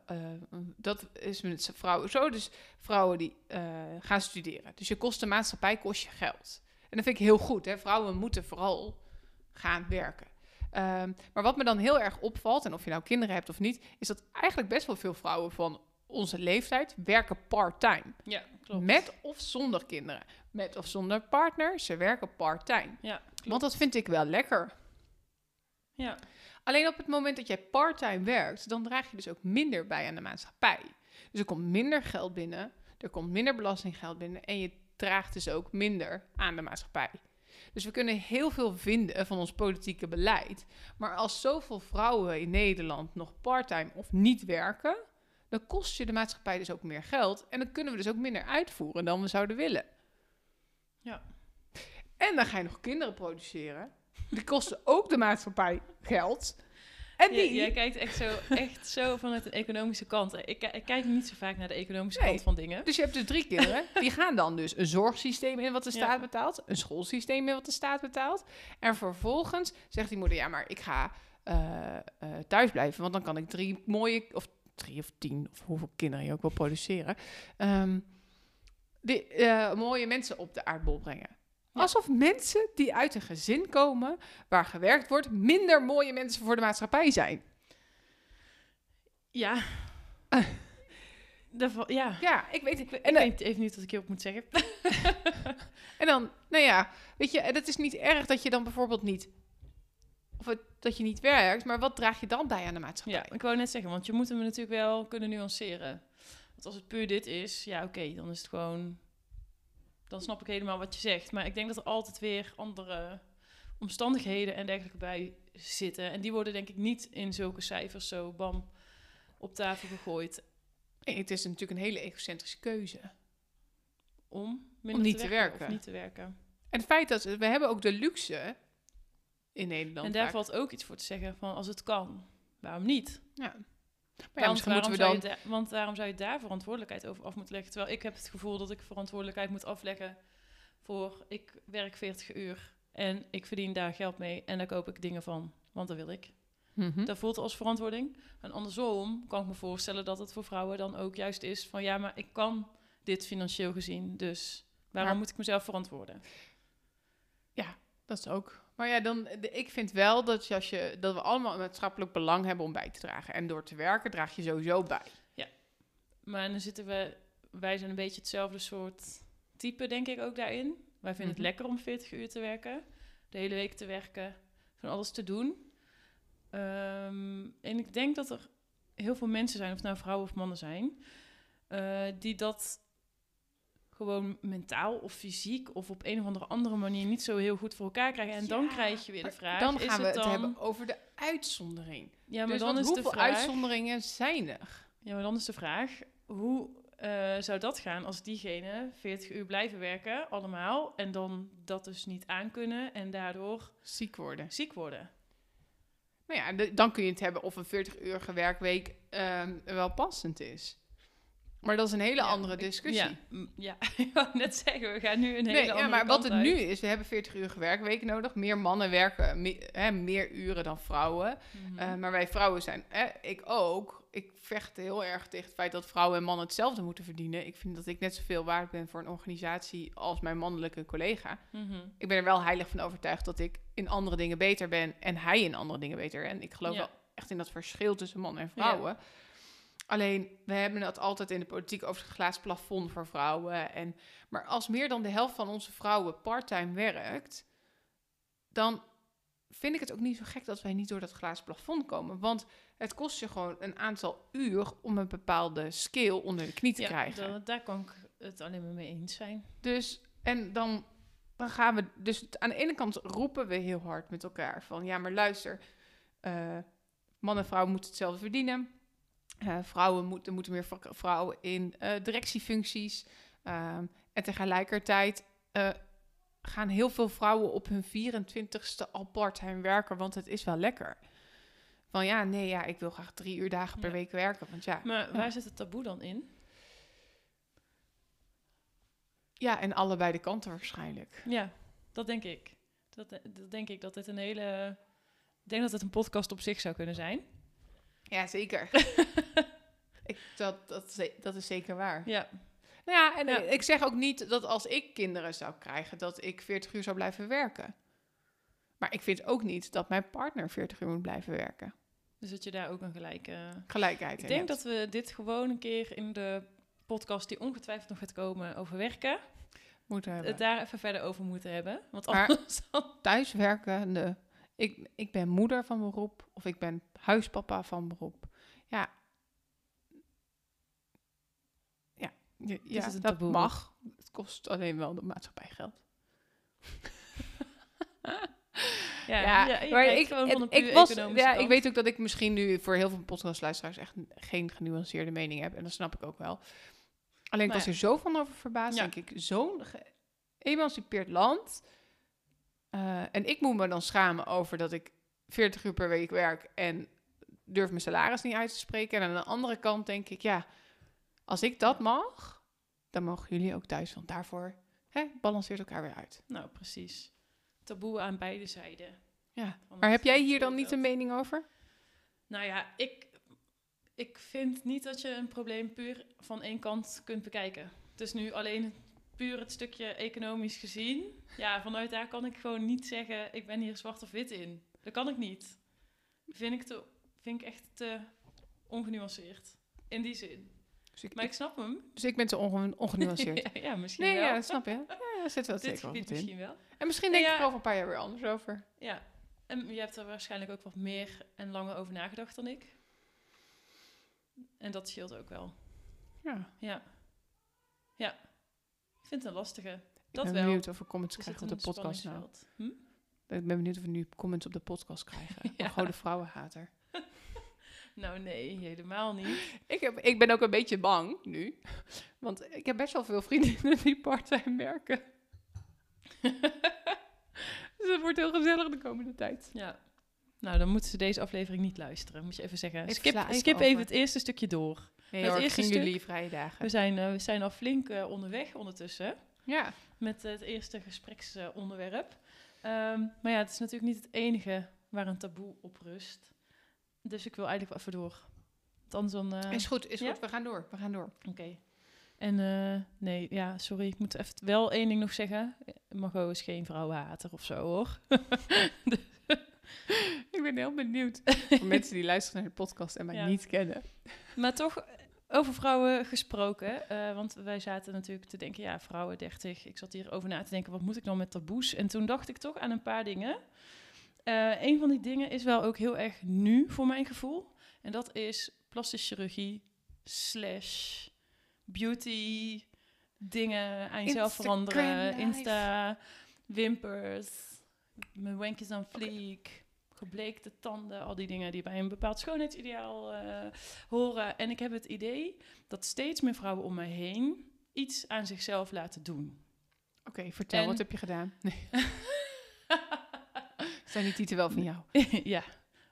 B: dat is met vrouwen zo, dus vrouwen die eh, gaan studeren. Dus je kost de maatschappij, kost je geld. En dat vind ik heel goed, hè. Vrouwen moeten vooral gaan werken. Ehm, maar wat me dan heel erg opvalt, en of je nou kinderen hebt of niet, is dat eigenlijk best wel veel vrouwen van onze leeftijd werken part-time.
A: ja, klopt.
B: Met of zonder kinderen. Met of zonder partner, ze werken part-time.
A: Ja, klopt.
B: Want dat vind ik wel lekker.
A: Ja,
B: Alleen op het moment dat jij parttime werkt, dan draag je dus ook minder bij aan de maatschappij. Dus er komt minder geld binnen, er komt minder belastinggeld binnen en je draagt dus ook minder aan de maatschappij. Dus we kunnen heel veel vinden van ons politieke beleid. Maar als zoveel vrouwen in Nederland nog parttime of niet werken, dan kost je de maatschappij dus ook meer geld. En dan kunnen we dus ook minder uitvoeren dan we zouden willen.
A: Ja.
B: En dan ga je nog kinderen produceren. Die kosten ook de maatschappij geld. En die...
A: Jij, jij kijkt echt zo, echt zo vanuit een economische kant. Ik, ik kijk niet zo vaak naar de economische
B: Nee.
A: kant van dingen.
B: Dus je hebt dus drie kinderen. Die gaan dan dus een zorgsysteem in wat de
A: Ja.
B: staat betaalt. Een schoolsysteem in wat de staat betaalt. En vervolgens zegt die moeder... Ja, maar ik ga eh, eh, thuis blijven. Want dan kan ik drie mooie... Of drie of tien, of hoeveel kinderen je ook wil produceren. ehm, die, eh, mooie mensen op de aardbol brengen.
A: Ja.
B: Alsof mensen die uit een gezin komen... waar gewerkt wordt... minder mooie mensen voor de maatschappij zijn.
A: Ja. <laughs> Daarvan- ja.
B: Ja, ik weet...
A: Ik, ik
B: en, dan-
A: weet even niet wat ik hierop moet zeggen. <laughs>
B: En dan, nou ja, weet je, het is niet erg dat je dan bijvoorbeeld niet, of dat je niet werkt, maar wat draag je dan bij aan de maatschappij?
A: Ja, ik wou net zeggen, want je moet hem natuurlijk wel kunnen nuanceren. Want als het puur dit is, ja oké, dan is het gewoon... Dan snap ik helemaal wat je zegt. Maar ik denk dat er altijd weer andere omstandigheden en dergelijke bij zitten. En die worden denk ik niet in zulke cijfers zo bam op tafel gegooid
B: Nee, het is natuurlijk een hele egocentrische keuze.
A: om
B: niet te werken.
A: Of niet te werken.
B: En het feit dat we hebben ook de luxe in Nederland.
A: en daar
B: vaak.
A: valt ook iets voor te zeggen van als het kan, waarom niet?
B: Ja. Maar ja,
A: Want
B: moeten we
A: waarom
B: dan.
A: zou je da- want waarom zou je daar verantwoordelijkheid over af moeten leggen? Terwijl ik heb het gevoel dat ik verantwoordelijkheid moet afleggen voor... ik werk 40 uur en ik verdien daar geld mee en daar koop ik dingen van. Want dat wil ik.
B: Mhm.
A: Dat voelt als verantwoording. En andersom kan ik me voorstellen dat het voor vrouwen dan ook juist is van... ja, maar ik kan dit financieel gezien, dus waarom moet ik mezelf verantwoorden?
B: Dat is ook. Maar ja, dan, ik vind wel dat, als je, dat we allemaal een maatschappelijk belang hebben om bij te dragen. En door te werken draag je sowieso bij.
A: Maar dan zitten we... wij zijn een beetje hetzelfde soort type, denk ik ook daarin. Wij vinden
B: Mhm.
A: het lekker om 40 uur te werken. De hele week te werken. Van alles te doen. Ehm, en ik denk dat er heel veel mensen zijn, of nou vrouwen of mannen zijn... eh, die dat gewoon mentaal of fysiek... of op een of andere andere manier niet zo heel goed voor elkaar krijgen. En dan krijg je weer de vraag...
B: Dan
A: is
B: gaan we
A: het
B: hebben over de uitzondering.
A: Ja, maar
B: dus
A: dan is de
B: hoeveel
A: vraag...
B: uitzonderingen zijn er?
A: Ja, maar dan is de vraag, hoe eh, zou dat gaan als diegene 40 uur blijven werken, allemaal, en dan dat dus niet aankunnen en daardoor
B: Ziek worden.
A: ziek worden?
B: Nou ja, de- dan kun je het hebben of een 40-urige werkweek ehm, wel passend is. Maar dat is een hele
A: Ja,
B: andere
A: ik-
B: discussie.
A: Ja, m- ja, <laughs> ik wou net zeggen, we gaan nu een hele
B: Nee, ja,
A: andere
B: maar wat het nu is, we hebben 40-urige werkweken nodig. Meer mannen werken me- hè, meer uren dan vrouwen.
A: Mhm.
B: Eh, maar wij vrouwen zijn, hè, ik ook. Ik vecht heel erg tegen het feit dat vrouwen en mannen hetzelfde moeten verdienen. Ik vind dat ik net zoveel waard ben voor een organisatie als mijn mannelijke collega.
A: Mhm.
B: Ik ben er wel heilig van overtuigd dat ik in andere dingen beter ben en hij in andere dingen beter. En ik geloof
A: Ja.
B: wel echt in dat verschil tussen mannen en vrouwen. Alleen, we hebben het altijd in de politiek over het glazen plafond voor vrouwen. En, maar als meer dan de helft van onze vrouwen parttime werkt, dan vind ik het ook niet zo gek dat wij niet door dat glazen plafond komen. Want het kost je gewoon een aantal uur om een bepaalde skill onder de knie te
A: Ja,
B: krijgen.
A: da- daar kan ik het alleen maar mee eens zijn.
B: Dus, en dan, dan gaan we, dus aan de ene kant roepen we heel hard met elkaar van, ja, maar luister, eh man en vrouw moeten hetzelfde verdienen. Eh, vrouwen moeten, er moeten meer vrouwen in eh, directiefuncties. Ehm, en tegelijkertijd eh, gaan heel veel vrouwen op hun 24ste al parttime werken, want het is wel lekker. Van ja, nee, ja, ik wil graag drie uur dagen per
A: Ja.
B: week werken. Want ja,
A: Maar waar zit het taboe dan in?
B: ja, en allebei de kanten waarschijnlijk.
A: Ja, dat denk ik. Dat, dat denk ik dat dit een hele... Ik denk dat het een podcast op zich zou kunnen zijn.
B: Ja, zeker. <laughs> ik, dat, dat, dat is zeker waar.
A: Ja,
B: Nou ja, en
A: Ja.
B: ik zeg ook niet dat als ik kinderen zou krijgen, dat ik 40 uur zou blijven werken. Maar ik vind ook niet dat mijn partner 40 uur moet blijven werken.
A: dus dat je daar ook een gelijke...
B: Gelijkheid
A: Ik
B: in
A: denk
B: hebt.
A: dat we dit gewoon een keer in de podcast die ongetwijfeld nog gaat komen over werken,
B: moeten hebben.
A: het daar even verder over moeten hebben. Want
B: Maar-
A: anders <laughs> dan...
B: thuiswerkende. Ik, ik ben moeder van beroep of ik ben huispapa van beroep. Ja. Ja,
A: een
B: dat
A: taboe?
B: mag. Het kost alleen wel de maatschappij geld. <laughs>
A: Ja,
B: Ja, maar ik, het-
A: een
B: ik was, ja, ik weet ook dat ik misschien nu voor heel veel podcastluisteraars echt geen genuanceerde mening heb. En dat snap ik ook wel. Alleen ik was er zo van over verbaasd.
A: Ja.
B: Denk ik, zo'n geëmancipeerd land. Eh, en ik moet me dan schamen over dat ik 40 uur per week werk en durf mijn salaris niet uit te spreken. En aan de andere kant denk ik, ja, als ik dat mag, dan mogen jullie ook thuis. Want daarvoor hè, balanceert elkaar weer uit.
A: Nou, precies. Taboe aan beide zijden.
B: Ja. Maar heb jij hier dan niet een mening over?
A: Nou ja, ik, ik vind niet dat je een probleem puur van één kant kunt bekijken. Het is nu alleen puur het stukje economisch gezien. Ja, vanuit daar kan ik gewoon niet zeggen, ik ben hier zwart of wit in. Dat kan ik niet. Vind ik, te, vind ik echt te ongenuanceerd. In die zin.
B: Dus ik,
A: Maar ik snap hem.
B: dus ik ben te onge- ongenuanceerd. <laughs>
A: ja, ja, misschien
B: Nee,
A: wel.
B: ja, dat snap je. Ja, zit wel
A: Dit
B: zeker wel in.
A: misschien wel.
B: En misschien denk ik
A: ja.
B: er over een paar jaar weer anders over.
A: Ja, en je hebt er waarschijnlijk ook wat meer en langer over nagedacht dan ik. En dat scheelt ook wel.
B: Ja,
A: Ja. Ja. Ik vind het een lastige.
B: ik
A: Dat
B: ben
A: wel.
B: benieuwd of we comments krijgen op de
A: een
B: podcast nou.
A: Hm?
B: Ik ben benieuwd of we nu comments op de podcast krijgen. <laughs>
A: Ja.
B: de vrouwenhater.
A: Nou nee, helemaal niet.
B: Ik, heb, ik ben ook een beetje bang nu. Want ik heb best wel veel vriendinnen die part-time werken. <laughs> dus het wordt heel gezellig de komende tijd.
A: Ja. Nou, dan moeten ze deze aflevering niet luisteren. Moet je even zeggen.
B: Even
A: skip skip even het eerste stukje door. Het eerste stuk-
B: jullie vrije dagen.
A: We zijn, eh, we zijn al flink eh, onderweg ondertussen.
B: Ja,
A: Met het eerste gespreksonderwerp. Ehm, maar ja, het is natuurlijk niet het enige waar een taboe op rust. Dus ik wil eigenlijk wel even door. Want anders dan... eh,
B: is goed, is
A: ja?
B: goed. We gaan door, we gaan door.
A: Oké. En eh, nee, ja, sorry. Ik moet even wel één ding nog zeggen. Margot is geen vrouwenhater of zo, hoor. <laughs> <laughs>
B: Ik ben heel benieuwd. Voor mensen die luisteren naar de podcast en mij
A: Ja.
B: niet kennen.
A: Maar toch, eh, over vrouwen gesproken. want wij zaten natuurlijk te denken, ja, vrouwen 30. Ik zat hier over na te denken, wat moet ik dan met taboes? En toen dacht ik toch aan een paar dingen. Eh een van die dingen is wel ook heel erg nu, voor mijn gevoel. En dat is plastische chirurgie slash beauty dingen aan jezelf
B: Instagram
A: veranderen.
B: life.
A: Insta, wimpers, mijn wenkjes aan fleek, gebleekte tanden. Al die dingen die bij een bepaald schoonheidsideaal eh, horen. En ik heb het idee dat steeds meer vrouwen om mij heen iets aan zichzelf laten doen.
B: Oké, vertel,
A: En-
B: wat heb je gedaan? Nee. <laughs> Zijn die tieten wel van jou? <laughs>
A: ja,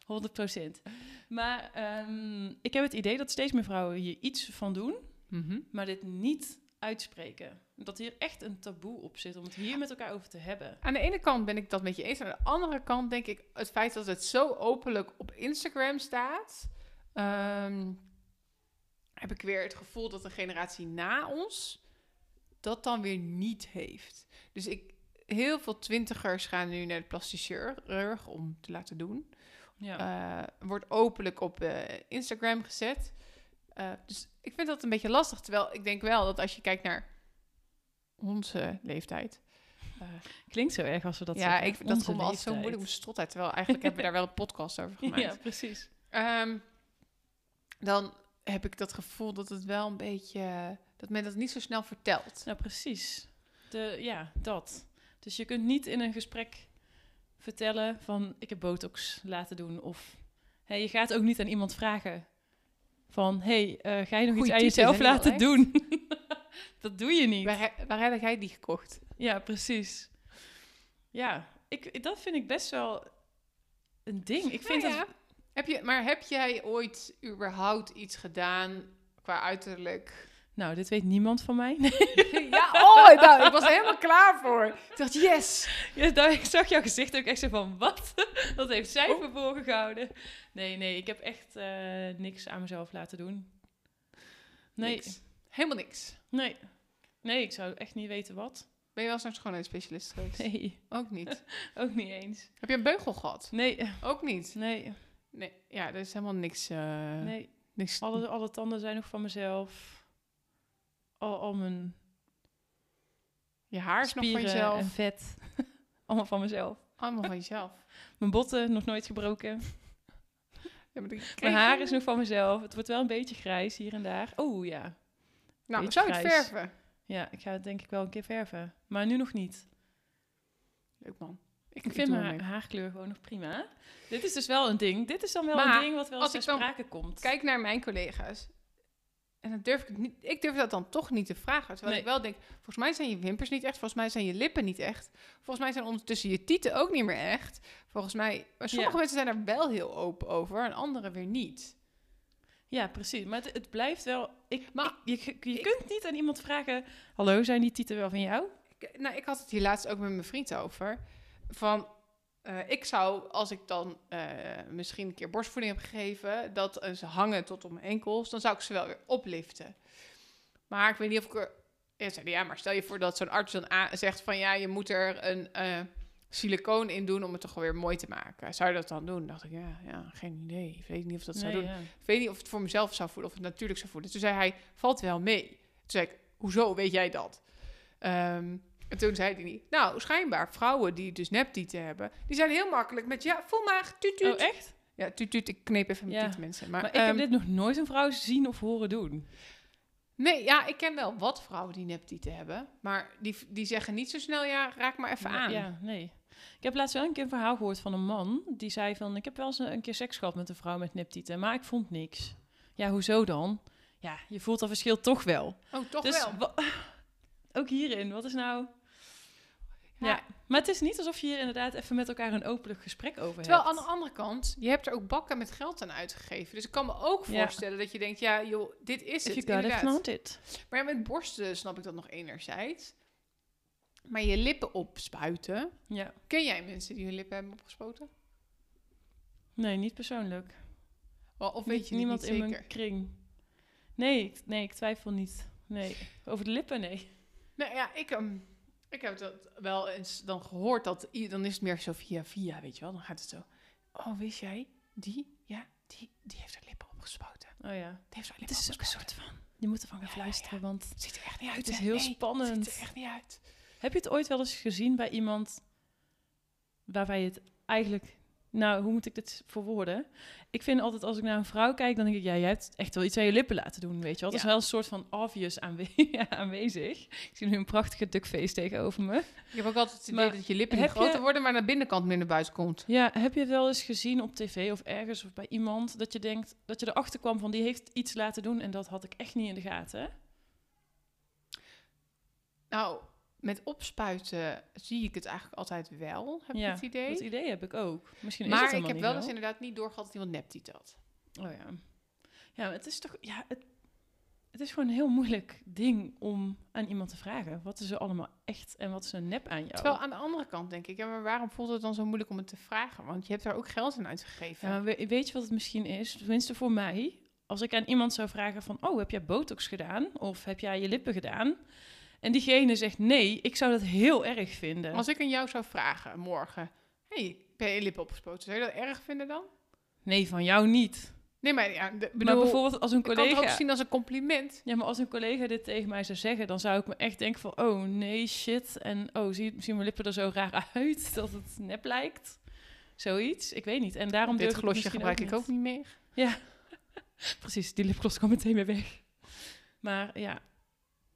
A: 100% Maar ehm, ik heb het idee dat steeds meer vrouwen hier iets van doen,
B: Mhm.
A: maar dit niet uitspreken. Dat hier echt een taboe op zit om het hier met elkaar over te hebben.
B: Aan de ene kant ben ik dat met je eens. Aan de andere kant denk ik het feit dat het zo openlijk op Instagram staat. ehm, heb ik weer het gevoel dat de generatie na ons dat dan weer niet heeft. Dus ik, heel veel twintigers gaan nu naar de plastische chirurg om te laten doen.
A: Ja.
B: Eh, wordt openlijk op eh, Instagram gezet. Eh, dus ik vind dat een beetje lastig. Terwijl ik denk wel dat als je kijkt naar onze leeftijd.
A: Klinkt zo erg als we dat
B: ja,
A: zeggen.
B: ik, dat komt altijd zo moeilijk met strot uit. Terwijl eigenlijk hebben we daar wel een podcast over <laughs> gemaakt.
A: Ja, precies.
B: Ehm, dan heb ik dat gevoel dat het wel een beetje... dat men dat niet zo snel vertelt.
A: Nou, precies. De, ja, dat. Dus je kunt niet in een gesprek vertellen van ik heb botox laten doen. Of hè, je gaat ook niet aan iemand vragen van hey, eh, ga je nog iets aan jezelf laten doen? <laughs> dat doe je niet.
B: Waar, waar heb jij die gekocht?
A: Ja, precies. Ja, ik, dat vind ik best wel een ding. Ik vind
B: Nou
A: dat...
B: Heb je, maar heb jij ooit überhaupt iets gedaan qua uiterlijk?
A: Nou, dit weet niemand van mij. <laughs>
B: ja, oh, nou, ik was er helemaal klaar voor. Ik dacht, yes.
A: Ja, daar- ik zag jouw gezicht ook echt zo van, wat? <laughs> Dat heeft zij
B: Oh.
A: verborgen gehouden. Nee, nee, ik heb echt eh, niks aan mezelf laten doen. Nee,
B: Niks. Helemaal niks.
A: nee. Nee, ik zou echt niet weten wat.
B: Ben je wel eens naar een schoonheidsspecialist geweest?
A: Nee,
B: Ook niet. <laughs>
A: ook niet eens.
B: Heb je een beugel gehad?
A: Nee,
B: Ook niet.
A: nee,
B: Nee, ja, er is helemaal niks. eh
A: nee.
B: niks
A: Alle, alle tanden zijn nog van mezelf. Al, al mijn
B: je haar is nog van jezelf.
A: en vet. <laughs> Allemaal van mezelf.
B: Allemaal van jezelf. <laughs>
A: Mijn botten nog nooit gebroken.
B: Ja,
A: Mijn haar is nog van mezelf. Het wordt wel een beetje grijs hier en daar. Oh ja.
B: Nou,
A: beetje
B: zou het
A: grijs.
B: verven?
A: Ja, ik ga het denk ik wel een keer verven. Maar nu nog niet.
B: Leuk man.
A: Ik vind mijn haarkleur gewoon nog prima. Dit is dus wel een ding. Dit is dan wel
B: Maar
A: een ding wat wel
B: als
A: ter
B: ik
A: sprake komt.
B: Kijk naar mijn collega's. En dan durf ik het niet. Ik durf dat dan toch niet te vragen. Terwijl
A: Nee.
B: ik wel denk, volgens mij zijn je wimpers niet echt. Volgens mij zijn je lippen niet echt. Volgens mij zijn ondertussen je tieten ook niet meer echt. Volgens mij. Maar sommige
A: Ja.
B: mensen zijn er wel heel open over en andere weer niet.
A: Ja, precies. Maar het, het blijft wel... Ik,
B: Maar
A: ik- je je
B: ik-
A: kunt niet aan iemand vragen... Hallo, zijn die tieten wel van jou?
B: Ik, nou, ik had het hier laatst ook met mijn vriend over. Van, eh, ik zou, als ik dan eh, misschien een keer borstvoeding heb gegeven, dat eh, ze hangen tot op mijn enkels, dan zou ik ze wel weer opliften. Maar ik weet niet of ik er... Ja, zei hij, ja, maar stel je voor dat zo'n arts dan zegt van, ja, je moet er een eh, silicoon in doen om het toch weer mooi te maken. Zou je dat dan doen? dacht ik, ja, ja geen idee. Ik weet niet of dat zou doen.
A: ja.
B: Ik weet niet of het voor mezelf zou voelen of het natuurlijk zou voelen. Toen zei hij, valt wel mee. Toen zei ik, hoezo weet jij dat? Ehm, en toen zei hij niet, nou, schijnbaar vrouwen die dus neptieten hebben, die zijn heel makkelijk met, ja, tuut, tuut.
A: Oh, echt?
B: Ja, tuut, tuut, ik kneep even met
A: Ja.
B: mensen. Maar,
A: Maar, ik heb
B: ehm,
A: dit nog nooit een vrouw zien of horen doen.
B: Nee, ja, ik ken wel wat vrouwen die neptieten hebben, maar die, die zeggen niet zo snel, ja, raak maar even aan.
A: Ja, nee. Ik heb laatst wel een keer een verhaal gehoord van een man. Die zei van, ik heb wel eens een, een keer seks gehad met een vrouw met neptieten. Maar ik vond niks. Ja, hoezo dan? Ja, je voelt dat verschil toch wel.
B: Oh, toch
A: dus
B: wel. <laughs>
A: ook hierin, wat is nou... Ja. Maar het is niet alsof je hier inderdaad even met elkaar een openlijk gesprek over
B: Terwijl
A: hebt.
B: aan de andere kant, je hebt er ook bakken met geld aan uitgegeven. Dus ik kan me ook voorstellen dat je denkt, ja, joh, dit is
A: If
B: het.
A: you
B: inderdaad.
A: it.
B: Maar ja, met borsten snap ik dat nog enerzijds. Maar je lippen opspuiten.
A: Ja.
B: Ken jij mensen die hun lippen hebben opgespoten?
A: Nee, niet persoonlijk.
B: Of weet
A: Niet-
B: je
A: niemand in mijn kring. Nee, ik- nee, ik twijfel niet. Nee, over de lippen, nee.
B: Nou ja, ik, ehm, ik heb dat wel eens dan gehoord. Dat, dan is het meer zo via via, weet je wel. Dan gaat het zo. Oh, wist jij? Die, ja, die, die heeft haar lippen opgespoten.
A: Oh ja.
B: Die heeft haar
A: Het
B: lippen
A: is ook een soort van... Je moet ervan gaan
B: Ja,
A: fluisteren, want
B: Het ziet er echt niet uit.
A: het is heel
B: Nee, Het
A: spannend.
B: ziet er echt niet uit.
A: Heb je het ooit wel eens gezien bij iemand waarbij je het eigenlijk... Nou, hoe moet ik dit verwoorden? Ik vind altijd als ik naar een vrouw kijk, dan denk ik... Ja, jij hebt echt wel iets aan je lippen laten doen, weet je wel. Dat
B: Ja.
A: is wel een soort van obvious aanwe <laughs> aanwezig. Ik zie nu een prachtige duckface tegenover me.
B: Ik heb ook altijd het idee
A: Maar
B: dat je lippen niet
A: je-
B: groter worden, maar naar binnenkant naar buiten komt.
A: Ja, heb je het wel eens gezien op tv of ergens of bij iemand... dat je denkt, dat je erachter kwam van... die heeft iets laten doen en dat had ik echt niet in de gaten.
B: Nou, met opspuiten zie ik het eigenlijk altijd wel, heb
A: ja,
B: ik het idee.
A: dat idee heb ik ook. Misschien is
B: maar
A: het
B: ik heb wel eens inderdaad niet doorgehad dat iemand neptiet had.
A: Oh ja. Ja, het is toch... Ja, het, het is gewoon een heel moeilijk ding om aan iemand te vragen. Wat is er allemaal echt en wat is er nep aan jou?
B: Terwijl aan de andere kant denk ik, ja, maar waarom voelt het dan zo moeilijk om het te vragen? Want je hebt daar ook geld aan uitgegeven.
A: Ja, weet je wat het misschien is? Tenminste voor mij. Als ik aan iemand zou vragen van... Oh, heb jij botox gedaan? Of heb jij je lippen gedaan? En diegene zegt nee, ik zou dat heel erg vinden.
B: Als ik aan jou zou vragen morgen, hey, ben je lippen opgespoten? Zou je dat erg vinden dan?
A: Nee, van jou niet.
B: Nee, maar ja, de,
A: maar
B: bedoel,
A: bijvoorbeeld als een
B: ik kan het ook
A: collega...
B: zien als een compliment.
A: Ja, maar als een collega dit tegen mij zou zeggen, dan zou ik me echt denken van, oh nee, shit. En oh, zie, zien mijn lippen er zo raar uit <laughs> dat het nep lijkt. Zoiets, ik weet niet. En daarom
B: Dit glosje gebruik ik ook niet meer.
A: Ja, <laughs> precies. Die lipgloss kwam meteen weer weg. Maar ja,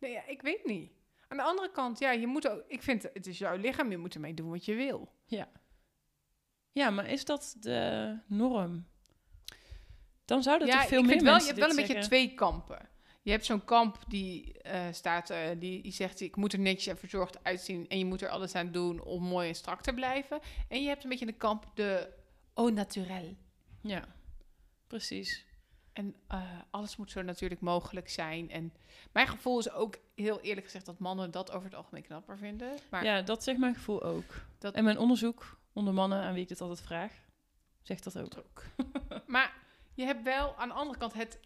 B: Nee, ja, ik weet niet. Aan de andere kant, ja, je moet ook, ik vind het is jouw lichaam, je moet ermee doen wat je wil.
A: ja, maar is dat de norm? Dan zou dat
B: ja,
A: toch veel
B: ik
A: meer
B: vind wel, je hebt wel een beetje twee kampen. je hebt zo'n kamp die eh, staat, eh, die, die zegt, ik moet er netjes en verzorgd uitzien en je moet er alles aan doen om mooi en strak te blijven. En je hebt een beetje de kamp de au naturel.
A: Ja, precies.
B: En eh, alles moet zo natuurlijk mogelijk zijn. En mijn gevoel is ook heel eerlijk gezegd dat mannen dat over het algemeen knapper vinden. Maar
A: Ja, dat zegt mijn gevoel ook.
B: Dat-
A: En mijn onderzoek onder mannen aan wie ik dit altijd vraag, zegt dat ook.
B: ook. <laughs> maar je hebt wel aan de andere kant het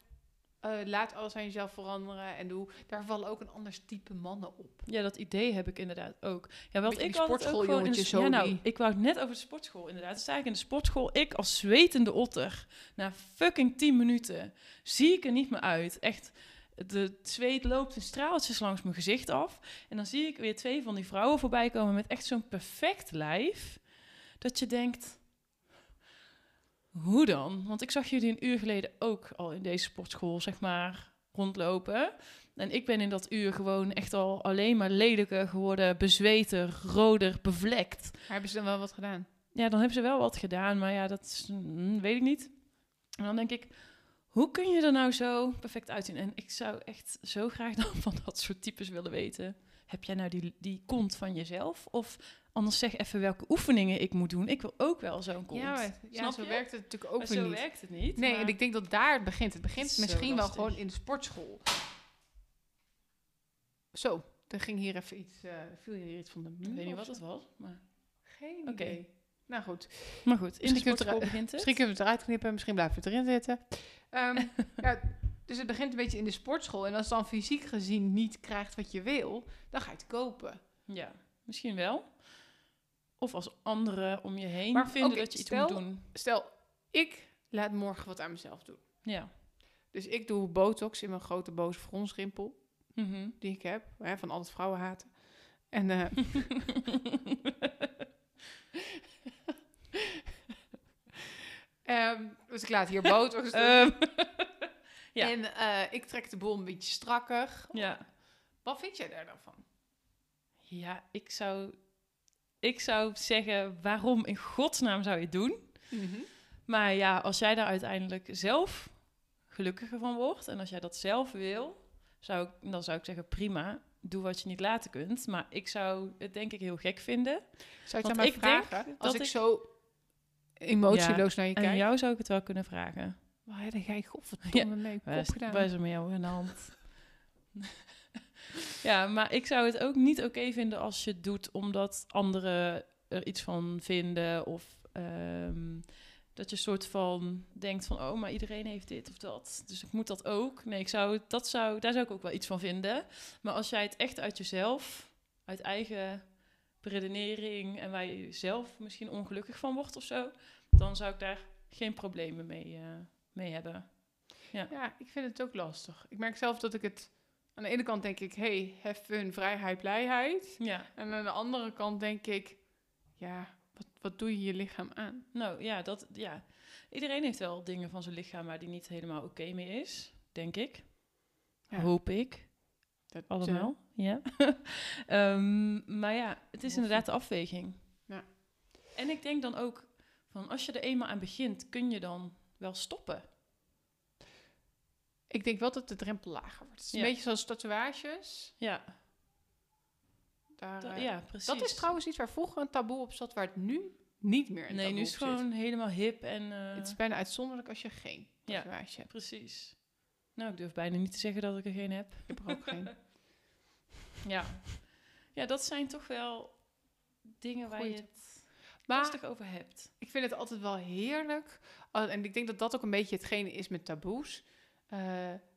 B: eh, laat alles aan jezelf veranderen en doe. Daar vallen ook een ander type mannen op.
A: Ja, dat idee heb ik inderdaad ook. Ja,
B: Beetje
A: ik
B: die
A: altijd ook gewoon in de,
B: sportschooljongetjes
A: ja,
B: zo
A: nou, ik wou het net over de sportschool inderdaad. Dan sta ik in de sportschool, ik als zwetende otter, na fucking 10 minuten, zie ik er niet meer uit. Echt, de zweet loopt in straaltjes langs mijn gezicht af. En dan zie ik weer twee van die vrouwen voorbij komen met echt zo'n perfect lijf. Dat je denkt, hoe dan? Want ik zag jullie een uur geleden ook al in deze sportschool, zeg maar, rondlopen. En ik ben in dat uur gewoon echt al alleen maar lelijker geworden, bezweten, roder, bevlekt.
B: Maar hebben ze dan wel wat gedaan?
A: Ja, dan hebben ze wel wat gedaan, maar ja, dat is, mm, weet ik niet. En dan denk ik, hoe kun je er nou zo perfect uitzien? En ik zou echt zo graag <laughs> dan van dat soort types willen weten. Heb jij nou die, die kont van jezelf? Of anders zeg even welke oefeningen ik moet doen. Ik wil ook wel zo'n kont.
B: Ja, maar, ja zo
A: je?
B: werkt het natuurlijk ook
A: Maar
B: weer
A: zo
B: niet.
A: werkt het niet.
B: Nee, en ik denk dat daar het begint. Het begint misschien wel gewoon in de sportschool. Zo, er ging hier even iets, eh viel hier iets van de muur
A: Ik weet niet wat
B: zo?
A: het was, maar...
B: Geen idee. Nou goed,
A: Maar goed, in de
B: Misschien kunnen we
A: sportschool begint het.
B: misschien kunnen we het eruit knippen, misschien blijven we het erin zitten. Ehm, <laughs> ja, dus het begint een beetje in de sportschool. En als het dan fysiek gezien niet krijgt wat je wil, dan ga je het kopen.
A: Ja, misschien wel. Of als anderen om je heen
B: Maar,
A: vinden dat je iets
B: stel-
A: moet doen.
B: Stel, ik laat morgen wat aan mezelf doen.
A: Ja.
B: Dus ik doe botox in mijn grote boze fronsrimpel,
A: Mhm.
B: die ik heb, hè, van al het vrouwen haten. En eh, <laughs> <laughs> Ehm, dus ik laat hier <laughs> botox doen.
A: Ehm, <laughs> ja.
B: En eh, ik trek de boel een beetje strakker.
A: ja.
B: Wat vind jij daar dan van?
A: Ja, ik zou, ik zou zeggen, waarom in godsnaam zou je het doen? Maar ja, als jij daar uiteindelijk zelf gelukkiger van wordt en als jij dat zelf wil, zou ik, dan zou ik zeggen prima, doe wat je niet laten kunt. Maar ik zou het denk ik heel gek vinden.
B: Zou je het aan mij
A: denk
B: vragen? Als ik,
A: ik-
B: zo emotieloos naar je
A: En
B: kijk.
A: jou zou ik het wel kunnen vragen.
B: Waar heb jij godverdomme mee
A: Waar
B: kop
A: is,
B: gedaan?
A: waar is er met jou aan de hand? <laughs> ja, maar ik zou het ook niet oké vinden als je het doet omdat anderen er iets van vinden. Of ehm, dat je soort van denkt van, oh, maar iedereen heeft dit of dat. Dus ik moet dat ook. Nee, ik zou, dat zou, daar zou ik ook wel iets van vinden. Maar als jij het echt uit jezelf, uit eigen beredenering en waar je zelf misschien ongelukkig van wordt of zo, dan zou ik daar geen problemen mee, eh, mee hebben.
B: Ja, ik vind het ook lastig. Ik merk zelf dat ik het... Aan de ene kant denk ik, hey, have fun, vrijheid, blijheid.
A: Ja,
B: En aan de andere kant denk ik, ja, wat, wat doe je je lichaam aan?
A: nou ja, dat, ja. Iedereen heeft wel dingen van zijn lichaam waar die niet helemaal oké mee is, denk ik.
B: Ja.
A: Hoop ik.
B: Dat,
A: Allemaal, ja. <laughs> Ehm, maar ja, het is inderdaad de afweging.
B: Ja.
A: En ik denk dan ook, van als je er eenmaal aan begint, kun je dan wel stoppen.
B: ik denk wel dat de drempel lager wordt. Het is
A: Ja.
B: een beetje zoals tatoeages.
A: Ja,
B: Daar,
A: da-
B: eh,
A: ja precies.
B: dat is trouwens iets waar vroeger een taboe op zat, waar het nu niet meer een
A: Nee, nu is het gewoon helemaal hip en... eh,
B: Het is bijna uitzonderlijk als je geen
A: Ja.
B: tatoeage hebt.
A: Precies. Nou, ik durf bijna niet te zeggen dat ik er geen heb.
B: Ik heb er ook geen. <laughs>
A: Ja. Ja, dat zijn toch wel dingen waar
B: Goeie
A: je het lastig over hebt.
B: ik vind het altijd wel heerlijk. Oh, en ik denk dat dat ook een beetje hetgene is met taboes. Eh,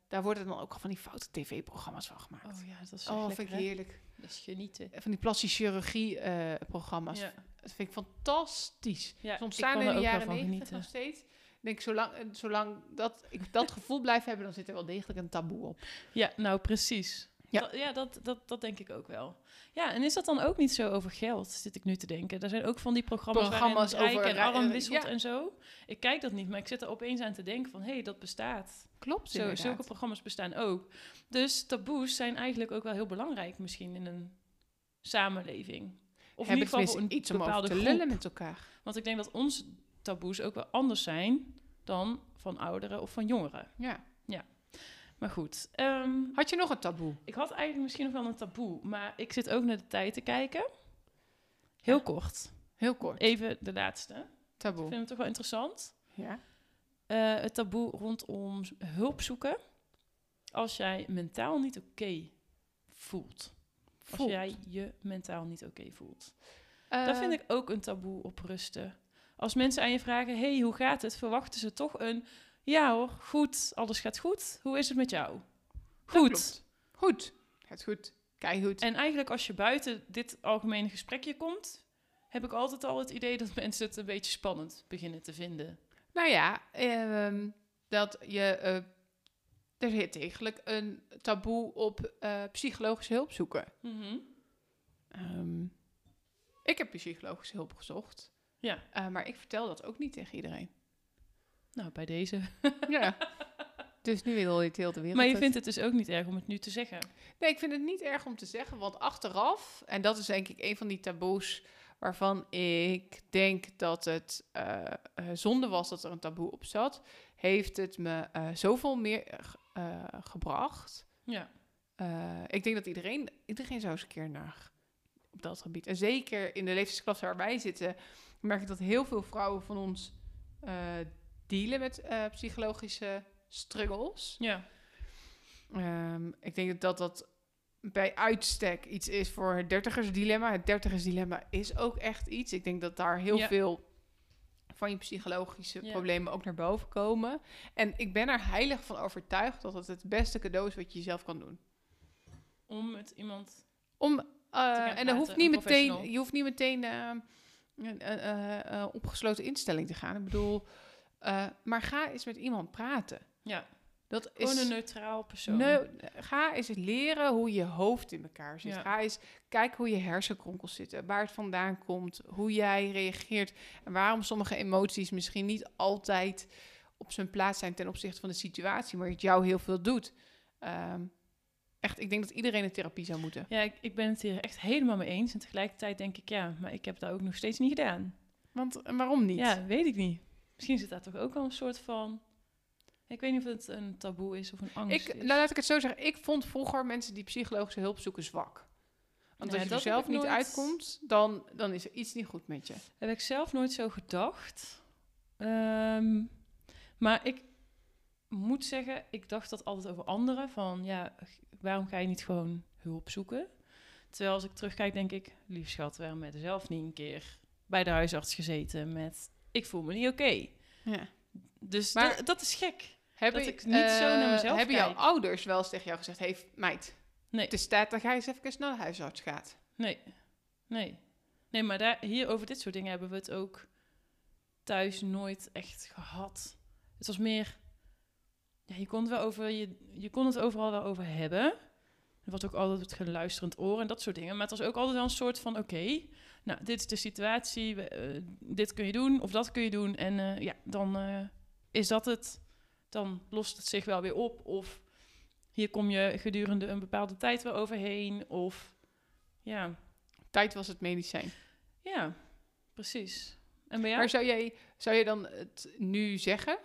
B: daar worden dan ook van die foute tv-programma's van gemaakt.
A: Oh ja, dat is
B: Oh,
A: echt
B: vind
A: lekker,
B: ik
A: hè?
B: heerlijk.
A: Dat is genieten.
B: Van die plastische chirurgie-programma's.
A: Ja.
B: Dat vind ik fantastisch.
A: Ja,
B: ontstaan
A: ik kan
B: in
A: er
B: de jaren
A: van
B: negentig
A: genieten.
B: nog steeds. Denk, zolang, eh, zolang dat, ik dat gevoel blijf hebben, dan zit er wel degelijk een taboe op.
A: Ja, nou precies.
B: Ja.
A: Dat, ja, dat, dat, dat denk ik ook wel. Ja, en is dat dan ook niet zo over geld, zit ik nu te denken. Er zijn ook van die programma's,
B: Programma's
A: waarin rijk
B: over
A: en arm
B: rij-
A: wisselt
B: ja.
A: en zo. Ik kijk dat niet, maar ik zit er opeens aan te denken van... hé, hey, dat bestaat.
B: Klopt,
A: Zo,
B: inderdaad.
A: zulke programma's bestaan ook. Dus taboes zijn eigenlijk ook wel heel belangrijk misschien in een samenleving. Of in
B: Hebben
A: ieder geval een
B: iets om
A: bepaalde
B: te
A: groep.
B: lullen met elkaar.
A: Want ik denk dat onze taboes ook wel anders zijn dan van ouderen of van jongeren.
B: Ja.
A: Maar goed. ehm,
B: Had je nog een taboe?
A: ik had eigenlijk misschien nog wel een taboe. Maar ik zit ook naar de tijd te kijken. Heel
B: Ja.
A: kort.
B: Heel kort.
A: Even de laatste. Ik
B: taboe.
A: vind het toch wel interessant.
B: Ja.
A: Eh, het taboe rondom hulp zoeken. Als jij mentaal niet oké voelt. Als jij je mentaal niet oké voelt. Daar vind ik ook een taboe op rusten. Als mensen aan je vragen, hey, hoe gaat het? Verwachten ze toch een, ja hoor, goed, alles gaat goed. Hoe is het met jou? Goed.
B: Goed. Het goed. Keigoed.
A: En eigenlijk als je buiten dit algemene gesprekje komt, heb ik altijd al het idee dat <laughs> mensen het een beetje spannend beginnen te vinden.
B: Nou ja, ehm, dat je... eh, er zit eigenlijk een taboe op eh, psychologische hulp zoeken. Ehm, ik heb psychologische hulp gezocht.
A: Ja.
B: Eh, maar ik vertel dat ook niet tegen iedereen.
A: Nou, bij deze.
B: ja. <laughs> Dus nu wil je het heel de wereld.
A: Maar je vindt het dus ook niet erg om het nu te zeggen.
B: Nee, ik vind het niet erg om te zeggen, want achteraf, en dat is denk ik een van die taboes waarvan ik denk dat het eh, eh, zonde was dat er een taboe op zat, heeft het me eh, zoveel meer gebracht.
A: Ja.
B: Ik denk dat iedereen, iedereen zou eens een keer naar op dat gebied. En zeker in de leeftijdsklasse waar wij zitten, merk ik dat heel veel vrouwen van ons dealen met eh, psychologische struggles.
A: Ja.
B: Ehm, ik denk dat dat bij uitstek iets is voor het dertigersdilemma. Het dertigersdilemma is ook echt iets. Ik denk dat daar heel
A: Ja.
B: veel van je psychologische
A: Ja.
B: problemen ook naar boven komen. En ik ben er heilig van overtuigd dat het het beste cadeau is wat je jezelf kan doen.
A: Om met iemand...
B: Om, eh, en dan hoeft niet
A: een
B: meteen, je hoeft niet meteen eh, een eh, eh, eh, opgesloten instelling te gaan. Ik bedoel, eh, maar ga eens met iemand praten.
A: Ja,
B: Dat
A: gewoon
B: is
A: een neutraal persoon.
B: Ga eens leren hoe je hoofd in elkaar zit.
A: Ja.
B: Ga eens kijken hoe je hersenkronkels zitten, waar het vandaan komt, hoe jij reageert en waarom sommige emoties misschien niet altijd op zijn plaats zijn ten opzichte van de situatie, maar het jou heel veel doet. Ehm, echt, ik denk dat iedereen in therapie zou moeten.
A: Ja, ik, ik ben het hier echt helemaal mee eens. En tegelijkertijd denk ik, ja, maar ik heb dat ook nog steeds niet gedaan.
B: Want en waarom niet?
A: Ja, weet ik niet. Misschien zit daar toch ook al een soort van... Ik weet niet of het een taboe is of een angst
B: ik,
A: is.
B: nou, laat ik het zo zeggen. Ik vond vroeger mensen die psychologische hulp zoeken zwak. Want
A: Ja,
B: als je er zelf niet
A: nooit-
B: uitkomt, dan, dan is er iets niet goed met je.
A: Heb ik zelf nooit zo gedacht. Ehm, maar ik moet zeggen, ik dacht dat altijd over anderen. Van ja, waarom ga je niet gewoon hulp zoeken? Terwijl als ik terugkijk, denk ik, lief schat, waarom je zelf niet een keer bij de huisarts gezeten met ik voel me niet oké.
B: Ja.
A: Dus
B: Maar-
A: dat, dat is gek.
B: Hebben,
A: Dat ik niet zo naar mezelf
B: Hebben jouw
A: kijk.
B: ouders wel eens tegen jou gezegd... Hey, meid,
A: Nee.
B: het is tijd dat jij eens even naar de huisarts gaat.
A: Nee, nee. Nee, maar daar, hier over dit soort dingen hebben we het ook thuis nooit echt gehad. Het was meer... Ja, je kon het, wel over, je, je kon het overal wel over hebben. Er was ook altijd het geluisterend oor en dat soort dingen. Maar het was ook altijd wel een soort van... Oké, nou, dit is de situatie. we, eh, dit kun je doen of dat kun je doen. En eh, ja, dan eh, is dat het. Dan lost het zich wel weer op. Of hier kom je gedurende een bepaalde tijd wel overheen. Of ja...
B: Tijd was het medicijn.
A: Ja, precies. En bij jou?
B: Maar zou jij, zou je dan het nu zeggen?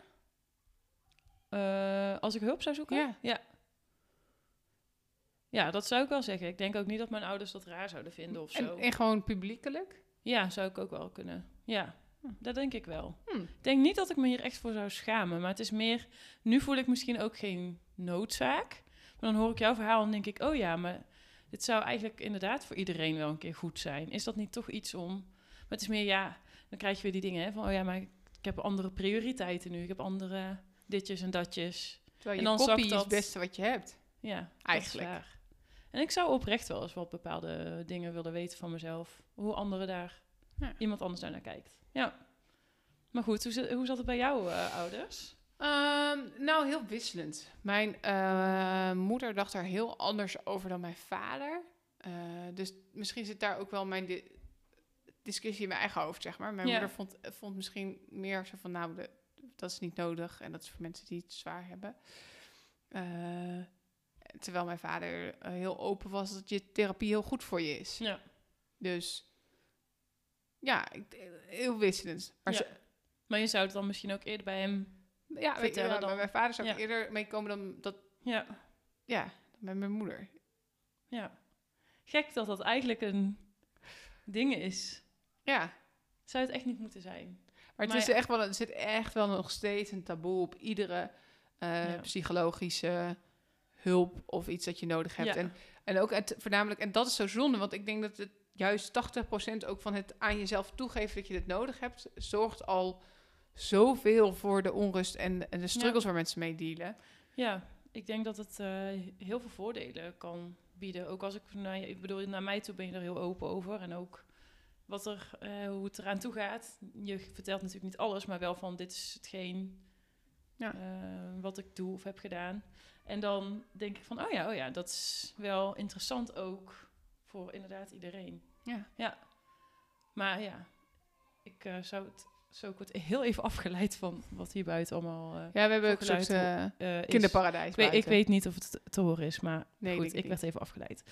A: Als ik hulp zou zoeken?
B: Ja.
A: ja. Ja, dat zou ik wel zeggen. Ik denk ook niet dat mijn ouders dat raar zouden vinden of zo.
B: En, en gewoon publiekelijk?
A: Ja, zou ik ook wel kunnen. Ja,
B: Hm.
A: dat denk ik wel.
B: Hm.
A: Ik denk niet dat ik me hier echt voor zou schamen. Maar het is meer... Nu voel ik misschien ook geen noodzaak. Maar dan hoor ik jouw verhaal en denk ik... Oh ja, maar dit zou eigenlijk inderdaad voor iedereen wel een keer goed zijn. Is dat niet toch iets om... Maar het is meer, ja... Dan krijg je weer die dingen hè, van... Oh ja, maar ik heb andere prioriteiten nu. Ik heb andere ditjes en datjes.
B: Terwijl
A: En
B: je
A: dan
B: koppie
A: zakt
B: is
A: dat-
B: het beste wat je hebt.
A: Ja,
B: Eigenlijk.
A: En ik zou oprecht wel eens wat bepaalde dingen willen weten van mezelf. Hoe anderen daar,
B: Ja.
A: iemand anders daar naar kijkt. Ja. Maar goed, hoe, hoe zat het bij jouw eh, ouders?
B: Ehm, nou, heel wisselend. Mijn eh, moeder dacht daar heel anders over dan mijn vader. Eh, dus misschien zit daar ook wel mijn di- discussie in mijn eigen hoofd, zeg maar. Mijn
A: Ja.
B: moeder vond, vond misschien meer zo van, nou, de- dat is niet nodig. En dat is voor mensen die het zwaar hebben. Terwijl mijn vader eh, heel open was dat je therapie heel goed voor je is.
A: Ja.
B: Dus ja, ik- heel wisselend. Maar
A: Ja. Maar je zou het dan misschien ook eerder bij hem...
B: ja,
A: Vertellen
B: ja,
A: dan.
B: bij mijn vader zou ik eerder meekomen dan dat
A: Ja,
B: Ja, met mijn moeder.
A: ja. Gek dat dat eigenlijk een ding is.
B: Ja,
A: Zou het echt niet moeten zijn.
B: maar het
A: Maar
B: is echt wel, er zit echt wel nog steeds een taboe op iedere eh, psychologische hulp of iets dat je nodig hebt.
A: Ja.
B: En, en ook het, voornamelijk, en dat is zo zonde, want ik denk dat het juist 80% ook van het aan jezelf toegeven dat je dit nodig hebt, zorgt al zoveel voor de onrust en, en de struggles waar mensen mee dealen.
A: Ja, ik denk dat het eh, heel veel voordelen kan bieden. Ook als ik naar je, ik bedoel, naar mij toe ben je er heel open over. En ook wat er, eh, hoe het eraan toe gaat. Je vertelt natuurlijk niet alles, maar wel van dit is hetgeen
B: Ja.
A: eh, wat ik doe of heb gedaan. En dan denk ik van, oh ja, oh ja, dat is wel interessant ook voor inderdaad iedereen.
B: Ja.
A: Ja. Maar ja, ik eh, zou het, zo ik word heel even afgeleid van wat hier buiten allemaal eh,
B: Ja, we hebben ook een soort kinderparadijs
A: Ik weet, ik weet niet of het te horen is, maar
B: Nee,
A: goed, ik
B: ik
A: werd even afgeleid.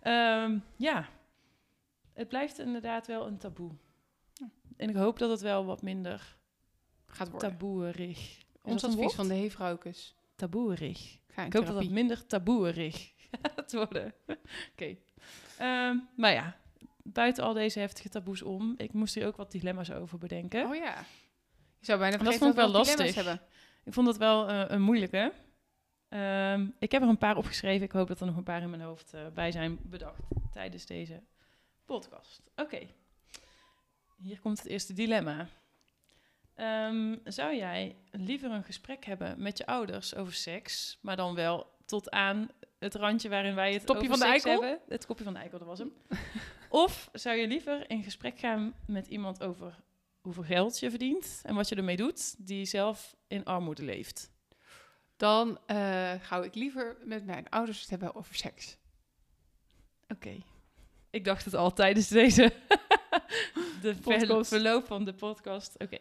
A: Ehm, ja, het blijft inderdaad wel een taboe. En ik hoop dat het wel wat minder
B: gaat worden.
A: taboerig.
B: Ons
A: dat
B: advies van de heevrouwkes.
A: Taboerig.
B: Ga
A: Ik hoop dat het minder taboerig <laughs> gaat worden. Oké. Ehm, maar ja, buiten al deze heftige taboes om, ik moest hier ook wat dilemma's over bedenken.
B: Oh ja. Je zou bijna
A: Dat
B: vergeten
A: vond ik
B: dat we
A: wel lastig.
B: hebben.
A: Ik vond dat wel eh, een moeilijke. Ehm, ik heb er een paar opgeschreven. Ik hoop dat er nog een paar in mijn hoofd eh, bij zijn bedacht tijdens deze podcast. Oké, hier komt het eerste dilemma. Ehm, zou jij liever een gesprek hebben met je ouders over seks, maar dan wel tot aan het randje waarin wij het over
B: van de
A: seks
B: eikel?
A: hebben? Het kopje van de eikel, dat was hem. <laughs> of zou je liever in gesprek gaan met iemand over hoeveel geld je verdient en wat je ermee doet, die zelf in armoede leeft?
B: Dan eh ga ik liever met mijn ouders het hebben over seks.
A: Oké. Ik dacht het al tijdens deze <laughs> <laughs> de ver- verloop van de podcast. Oké.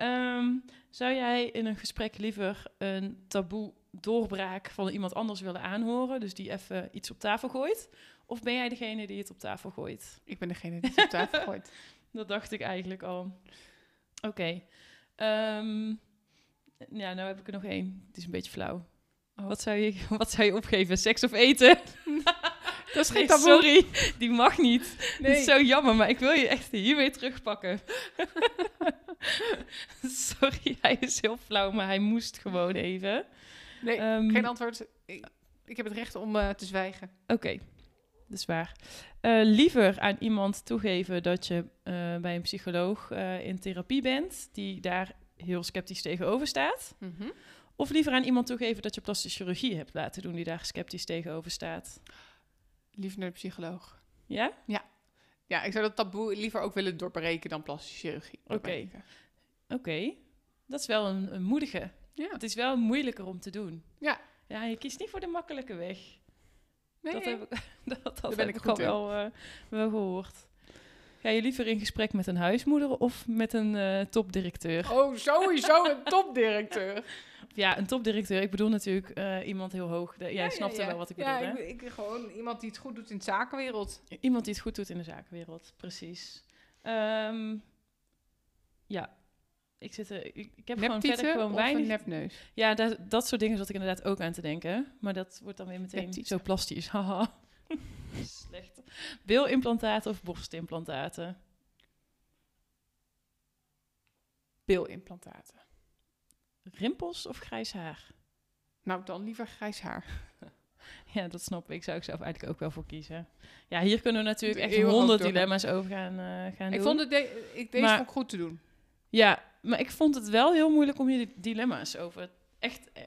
A: Ehm, zou jij in een gesprek liever een taboe doorbraak van iemand anders willen aanhoren, dus die even iets op tafel gooit? Of ben jij degene die het op tafel gooit?
B: Ik ben degene die het op tafel <laughs> gooit.
A: Dat dacht ik eigenlijk al. Oké. Ehm, ja, nou heb ik er nog één. Het is een beetje flauw.
B: Oh.
A: Wat, zou je, <laughs> wat zou je opgeven? Seks of eten? <laughs>
B: Dat is
A: Nee,
B: geen taboe.
A: sorry, die mag niet. Dat
B: Nee.
A: is zo jammer, maar ik wil je echt hiermee terugpakken. <laughs> sorry, hij is heel flauw, maar hij moest gewoon even.
B: Nee,
A: Ehm,
B: geen antwoord. Ik, ik heb het recht om eh, te zwijgen.
A: Oké, dat is waar. Eh, liever aan iemand toegeven dat je eh, bij een psycholoog in therapie bent, die daar heel sceptisch tegenover staat. Of liever aan iemand toegeven dat je plastische chirurgie hebt laten doen, die daar sceptisch tegenover staat.
B: Liever naar de psycholoog.
A: Ja?
B: Ja, ik zou dat taboe liever ook willen doorbreken dan plastische chirurgie.
A: Oké. Oké, dat is wel een, een moedige.
B: Ja.
A: Het is wel moeilijker om te doen.
B: Ja.
A: Ja, je kiest niet voor de makkelijke weg.
B: Nee,
A: dat heb ik, <laughs> dat, dat
B: ben
A: heb
B: ik
A: al wel, eh, wel gehoord. Ga je liever in gesprek met een huismoeder of met een eh, topdirecteur?
B: Oh, sowieso een topdirecteur. <laughs>
A: Ja, een topdirecteur. Ik bedoel natuurlijk eh, iemand heel hoog. De- jij
B: Ja,
A: snapt
B: ja,
A: er
B: ja.
A: wel wat ik bedoel,
B: Ja,
A: hè?
B: ik, ik gewoon iemand die het goed doet in de zakenwereld.
A: Iemand die het goed doet in de zakenwereld, precies. Ehm, ja, ik, zit er, ik, ik heb gewoon verder gewoon
B: of
A: weinig...
B: een nepneus?
A: Ja, dat, dat soort dingen zat ik inderdaad ook aan te denken. Maar dat wordt dan weer meteen
B: Neptieten.
A: zo plastisch. Haha. <laughs> Slecht. Bilimplantaten of borstimplantaten?
B: Bilimplantaten.
A: Rimpels of grijs haar?
B: Nou, dan liever grijs haar. <laughs>
A: Ja, dat snap ik. Zou ik zelf eigenlijk ook wel voor kiezen. Ja, hier kunnen we natuurlijk echt honderd dilemma's over gaan, eh, gaan
B: Ik
A: doen.
B: vond het de- ik, deze
A: Maar-
B: vond ik goed te doen.
A: Ja, maar ik vond het wel heel moeilijk om hier dilemma's over... Echt eh,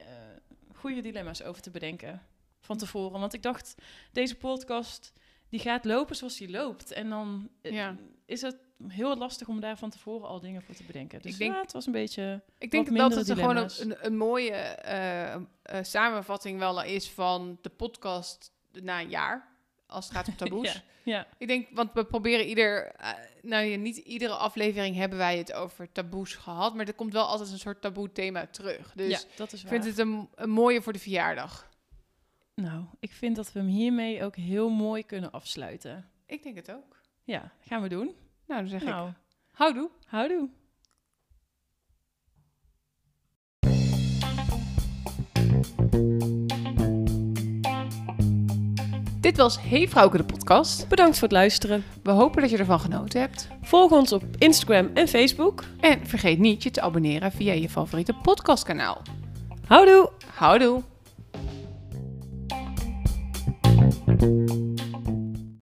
A: goede dilemma's over te bedenken van tevoren. Want ik dacht, deze podcast die gaat lopen zoals die loopt. En dan eh,
B: Ja.
A: is het heel lastig om daar van tevoren al dingen voor te bedenken. Dus
B: Ik denk-
A: ja, het was een beetje...
B: Ik denk dat het gewoon een, een, mooie eh, eh, samenvatting wel is van de podcast na een jaar. Als het gaat om <laughs> taboes.
A: ja, ja,
B: Ik denk, want we proberen ieder... eh, nou ja, niet iedere aflevering hebben wij het over taboes gehad. Maar er komt wel altijd een soort taboe thema terug. Dus
A: ja, dat is
B: ik
A: waar.
B: vind het een, een mooie voor de verjaardag.
A: Nou, ik vind dat we hem hiermee ook heel mooi kunnen afsluiten.
B: Ik denk het ook.
A: Ja, gaan we doen.
B: Nou, dan zeg
A: nou,
B: ik houdoe.
A: houdoe.
B: Dit was Hey Vrouwke de podcast.
A: Bedankt voor het luisteren.
B: We hopen dat je ervan genoten hebt.
A: Volg ons op Instagram en Facebook.
B: En vergeet niet je te abonneren via je favoriete podcastkanaal.
A: Houdoe!
B: Houdoe!